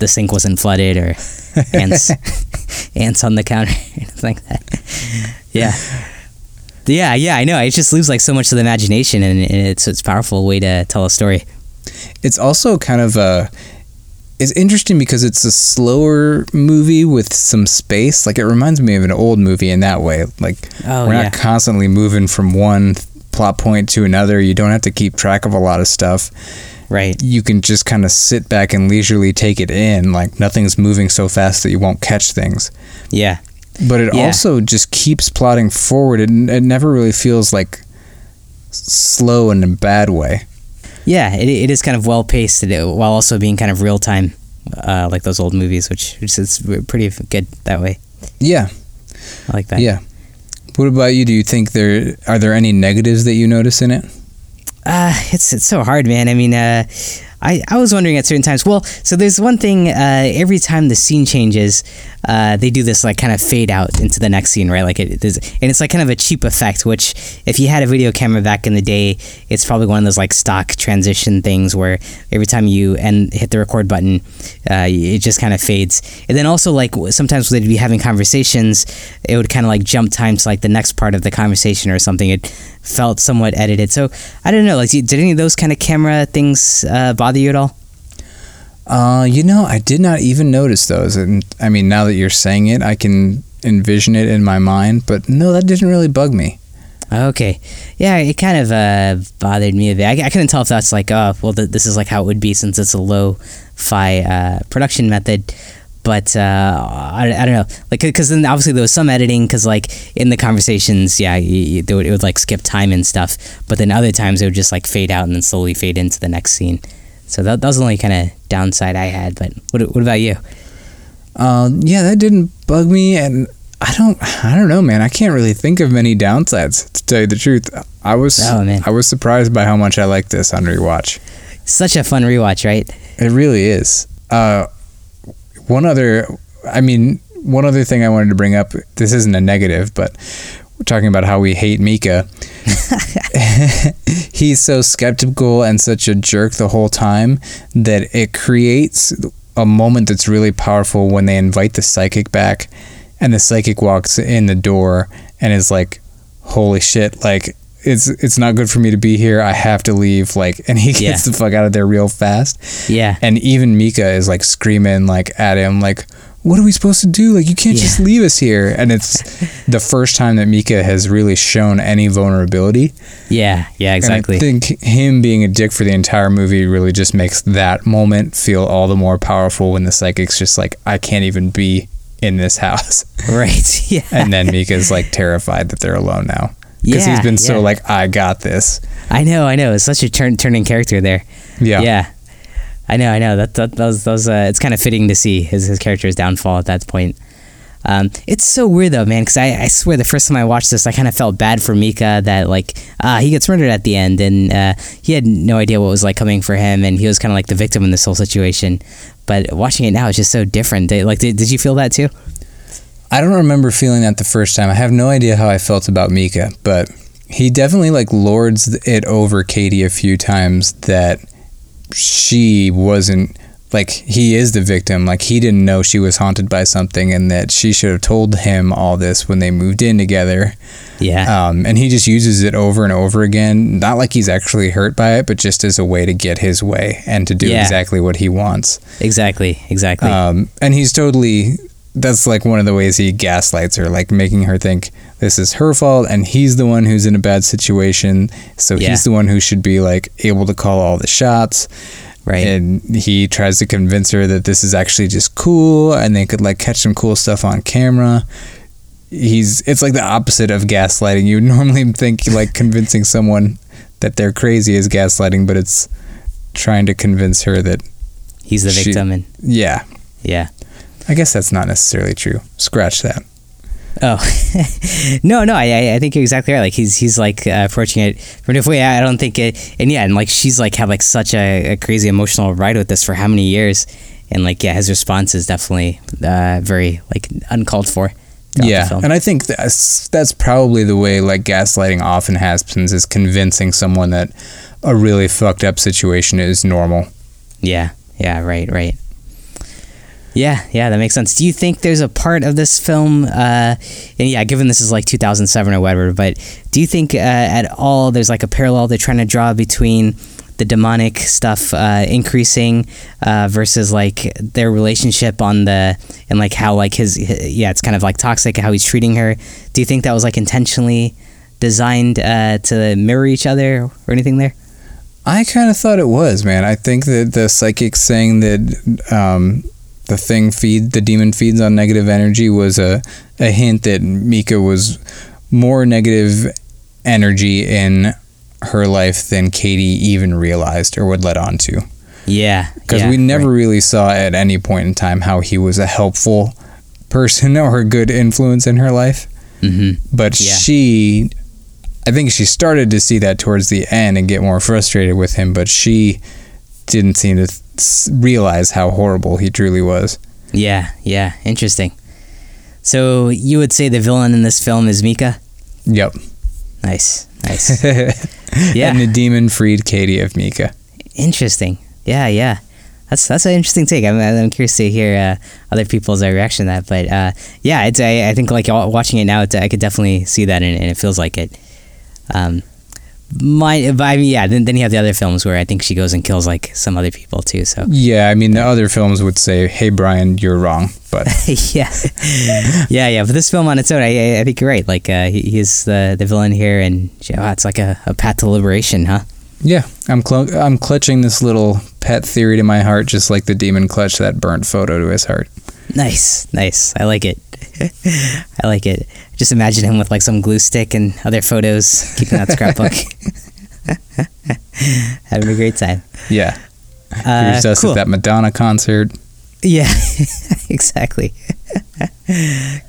The sink wasn't flooded, or ants ants on the counter, anything like that. Yeah. Yeah, yeah, I know. It just leaves like so much to the imagination, and and it's it's a powerful way to tell a story.
It's also kind of a. It's interesting because it's a slower movie with some space. Like it reminds me of an old movie in that way. Like
Oh,
we're
yeah.
not constantly moving from one plot point to another. You don't have to keep track of a lot of stuff.
Right.
You can just kind of sit back and leisurely take it in. Like nothing's moving so fast that you won't catch things.
Yeah.
But it
Yeah.
also just keeps plodding forward. It, it never really feels like slow in a bad way.
Yeah, it, it is kind of well paced while also being kind of real time, uh, like those old movies, which, which is pretty good that way.
Yeah,
I like that.
yeah. What about you? Do you think there are there any negatives that you notice in it?
Uh, it's it's so hard, man. I mean, uh, I, I was wondering at certain times. Well, so there's one thing. Uh, every time the scene changes, uh, they do this like kind of fade out into the next scene, right? Like it, there's, and it's like kind of a cheap effect. Which, if you had a video camera back in the day, it's probably one of those like stock transition things where every time you and hit the record button, uh, it just kind of fades. And then also like sometimes they'd be having conversations, it would kind of like jump time to like the next part of the conversation or something. It felt somewhat edited. So I don't know. Like, did any of those kind of camera things uh, bother you at all?
Uh, you know, I did not even notice those, and I mean, now that you're saying it, I can envision it in my mind. But no, that didn't really bug me.
Okay, yeah, it kind of uh, bothered me a bit. I, I couldn't tell if that's like, oh, well, th- this is like how it would be since it's a low-fi uh, production method. But uh, I, I don't know, like, because then obviously there was some editing, because like in the conversations, yeah, you, you, it, would, it would like skip time and stuff. But then other times it would just like fade out and then slowly fade into the next scene. So that, that was the only kind of downside I had. But what, what about you?
Uh, yeah, that didn't bug me, and I don't, I don't know, man. I can't really think of many downsides to tell you the truth. I was,
Oh, man.
I was surprised by how much I liked this on rewatch.
Such a fun rewatch, right?
It really is. Uh, one other, I mean, one other thing I wanted to bring up. This isn't a negative, but talking about how we hate Micah. He's so skeptical and such a jerk the whole time that it creates a moment that's really powerful when they invite the psychic back, and the psychic walks in the door and is like, "Holy shit!" Like. It's it's not good for me to be here. I have to leave. Like, and he gets
Yeah.
the fuck out of there real fast.
Yeah.
And even Micah is like screaming like at him like what are we supposed to do? Like you can't just leave us here. And it's the first time that Micah has really shown any vulnerability.
Yeah, yeah, exactly.
And I think him being a dick for the entire movie really just makes that moment feel all the more powerful when the psychic's just like I can't even be in this house.
right. Yeah.
And then Micah's like terrified that they're alone now. Because
Yeah,
he's been so like, I got this.
I know, I know. It's such a turn turning character there.
Yeah.
Yeah. I know, I know. That that, that was, that was uh, it's kind of fitting to see his his character's downfall at that point. Um, it's so weird though, man, because I, I swear the first time I watched this, I kind of felt bad for Micah that like uh, he gets murdered at the end, and uh, he had no idea what was like coming for him, and he was kind of like the victim in this whole situation. But watching it now, it's just so different. Like, did, did you feel that too?
I don't remember feeling that the first time. I have no idea how I felt about Micah, but he definitely like lords it over Katie a few times that she wasn't like he is the victim. Like he didn't know she was haunted by something and that she should have told him all this when they moved in together.
Yeah.
Um, and he just uses it over and over again. Not like he's actually hurt by it, but just as a way to get his way and to do
Yeah.
exactly what he wants.
exactly. Exactly.
Um, and he's totally that's like one of the ways he gaslights her, like making her think this is her fault and he's the one who's in a bad situation. So
Yeah.
he's the one who should be like able to call all the shots.
right.
And he tries to convince her that this is actually just cool and they could like catch some cool stuff on camera. He's it's like the opposite of gaslighting. You would normally think like convincing someone that they're crazy is gaslighting, but it's trying to convince her that
He's the
she-
victim, and
yeah,
yeah.
I guess that's not necessarily true. Scratch that.
Oh, no, no, I, I- think you're exactly right. Like he's he's like uh, approaching it from a different way. I don't think it, and yeah, and like she's like had like such a, a crazy emotional ride with this for how many years, and like yeah, his response is definitely uh, very like uncalled for.
Yeah, and I think that's that's probably the way like gaslighting often happens is convincing someone that a really fucked up situation is normal.
yeah, yeah, right, right. Yeah, yeah, that makes sense. Do you think there's a part of this film, uh, and yeah, given this is like 2007 or whatever, but do you think uh, at all there's like a parallel they're trying to draw between the demonic stuff uh, increasing uh, versus like their relationship on the and like how like his yeah it's kind of like toxic how he's treating her. Do you think that was like intentionally designed uh, to mirror each other or anything there?
I kind of thought it was, man. I think that the psychic saying that um, the thing feed the demon feeds on negative energy was a a hint that Micah was more negative energy in her life than Katie even realized or would let on to.
Yeah,
because
yeah,
we never
right.
really saw at any point in time how he was a helpful person or a good influence in her life.
Mhm.
But
Yeah.
she, I think she started to see that towards the end and get more frustrated with him. But she didn't seem to realize how horrible he truly was.
Yeah, yeah, interesting. So you would say the villain in this film is Micah?
Yep.
Nice, nice. Yeah.
And the demon freed Katie of Micah.
Interesting. Yeah, yeah. That's that's an interesting take. I'm, I'm curious to hear uh, other people's uh, reaction to that. But uh, yeah, it's I, I think like watching it now, it's, I could definitely see that, and, and it feels like it. Um, my, but I mean, yeah. Then, then you have the other films where I think she goes and kills like some other people too. So
Yeah, I mean, the other films would say, hey, Brian, you're wrong. But
yeah, yeah, yeah. But this film on its own, I, I- I think you're right. Like uh, he, he's the the villain here, and oh, it's like a, a path to liberation, huh?
yeah, I'm, cl- I'm clutching this little pet theory to my heart, just like the demon clutched that burnt photo to his heart.
Nice, nice. I like it. I like it. Just imagine him with like some glue stick and other photos, keeping that scrapbook. Having a great time.
Yeah.
Uh,
Here's us
cool.
at that Madonna concert.
Yeah, exactly.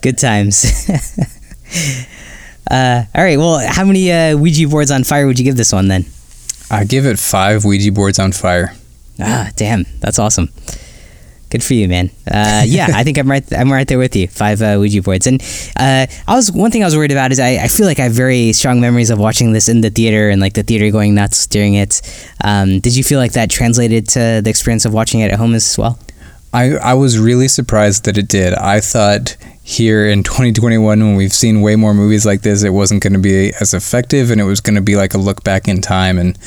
Good times. uh, all right. Well, how many uh, Ouija boards on fire would you give this one then?
I give it five Ouija boards on fire.
Ah, damn, that's awesome. Good for you, man. Uh, yeah, I think I'm right. I'm right there with you. Five uh, Ouija boards, and uh, I was one thing I was worried about is I, I feel like I have very strong memories of watching this in the theater and like the theater going nuts during it. Um, did you feel like that translated to the experience of watching it at home as well?
I, I was really surprised that it did. I thought here in 2021, when we've seen way more movies like this, it wasn't going to be as effective and it was going to be like a look back in time. And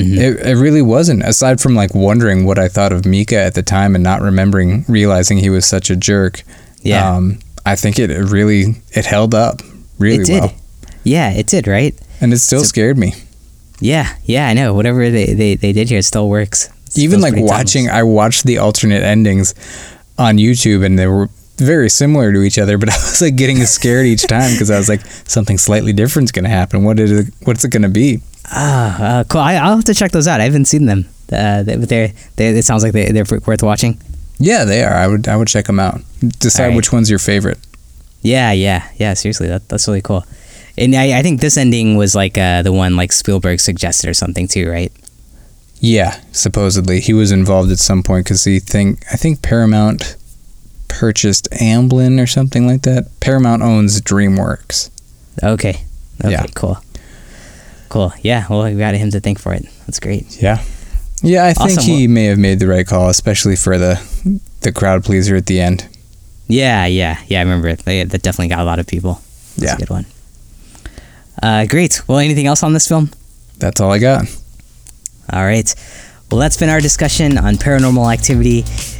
it, it really wasn't, aside from like wondering what I thought of Micah at the time and not remembering, realizing he was such a jerk.
Yeah.
Um, I think it really, it held up really
it did.
well.
Yeah, it did. Right.
And it still
So-
scared me.
Yeah, yeah, I know. Whatever they, they, they did here still works. It
even like watching
timeless.
i watched the alternate endings on youtube and they were very similar to each other but i was like getting scared each time because i was like something slightly different is going to happen what is it what's it going to be
Ah, uh, cool. I, I'll have to check those out. I haven't seen them. Uh, they, but they're, they it sounds like they, they're worth watching.
yeah they are i would i would check them out decide
Alright.
which one's your favorite
Yeah, yeah, yeah. Seriously, that, that's really cool. And I, I think this ending was like uh, the one like Spielberg suggested or something too, right?
yeah supposedly he was involved at some point because he think i think paramount purchased amblin or something like that paramount owns dreamworks
Okay. Okay.
Yeah.
Cool. Cool. Yeah. Well, we got him to thank for it. That's great.
yeah yeah i think
Awesome.
he may have made the right call especially for the the crowd pleaser at the end
Yeah. Yeah. Yeah. I remember it. They, that definitely got a lot of people. That's
Yeah.
a good one. Uh, great. Well, anything else on this film?
that's all i got
All right. Well, that's been our discussion on paranormal activity.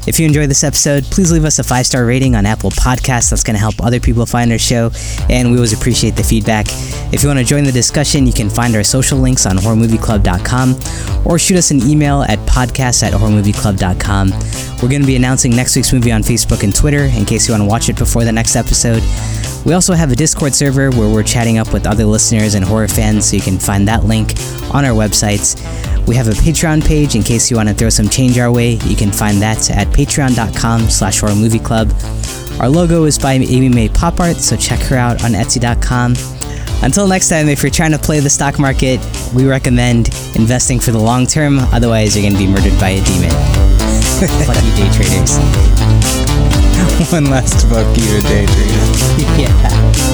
If you enjoyed this episode, please leave us a five star rating on Apple Podcasts. That's going to help other people find our show, and we always appreciate the feedback. If you want to join the discussion, you can find our social links on horrormovieclub.com or shoot us an email at podcast at horrormovieclub.com. We're going to be announcing next week's movie on Facebook and Twitter in case you want to watch it before the next episode. We also have a Discord server where we're chatting up with other listeners and horror fans, so you can find that link on our websites. We have a Patreon page in case you want to throw some change our way. You can find that at patreon.com slash horror movie club. Our logo is by Amy Mae Pop Art, so check her out on etsy.com. Until next time, if you're trying to play the stock market, we recommend investing for the long term, otherwise you're going to be murdered by a demon. Fuck you, day traders.
One last fuck you day trader.
yeah.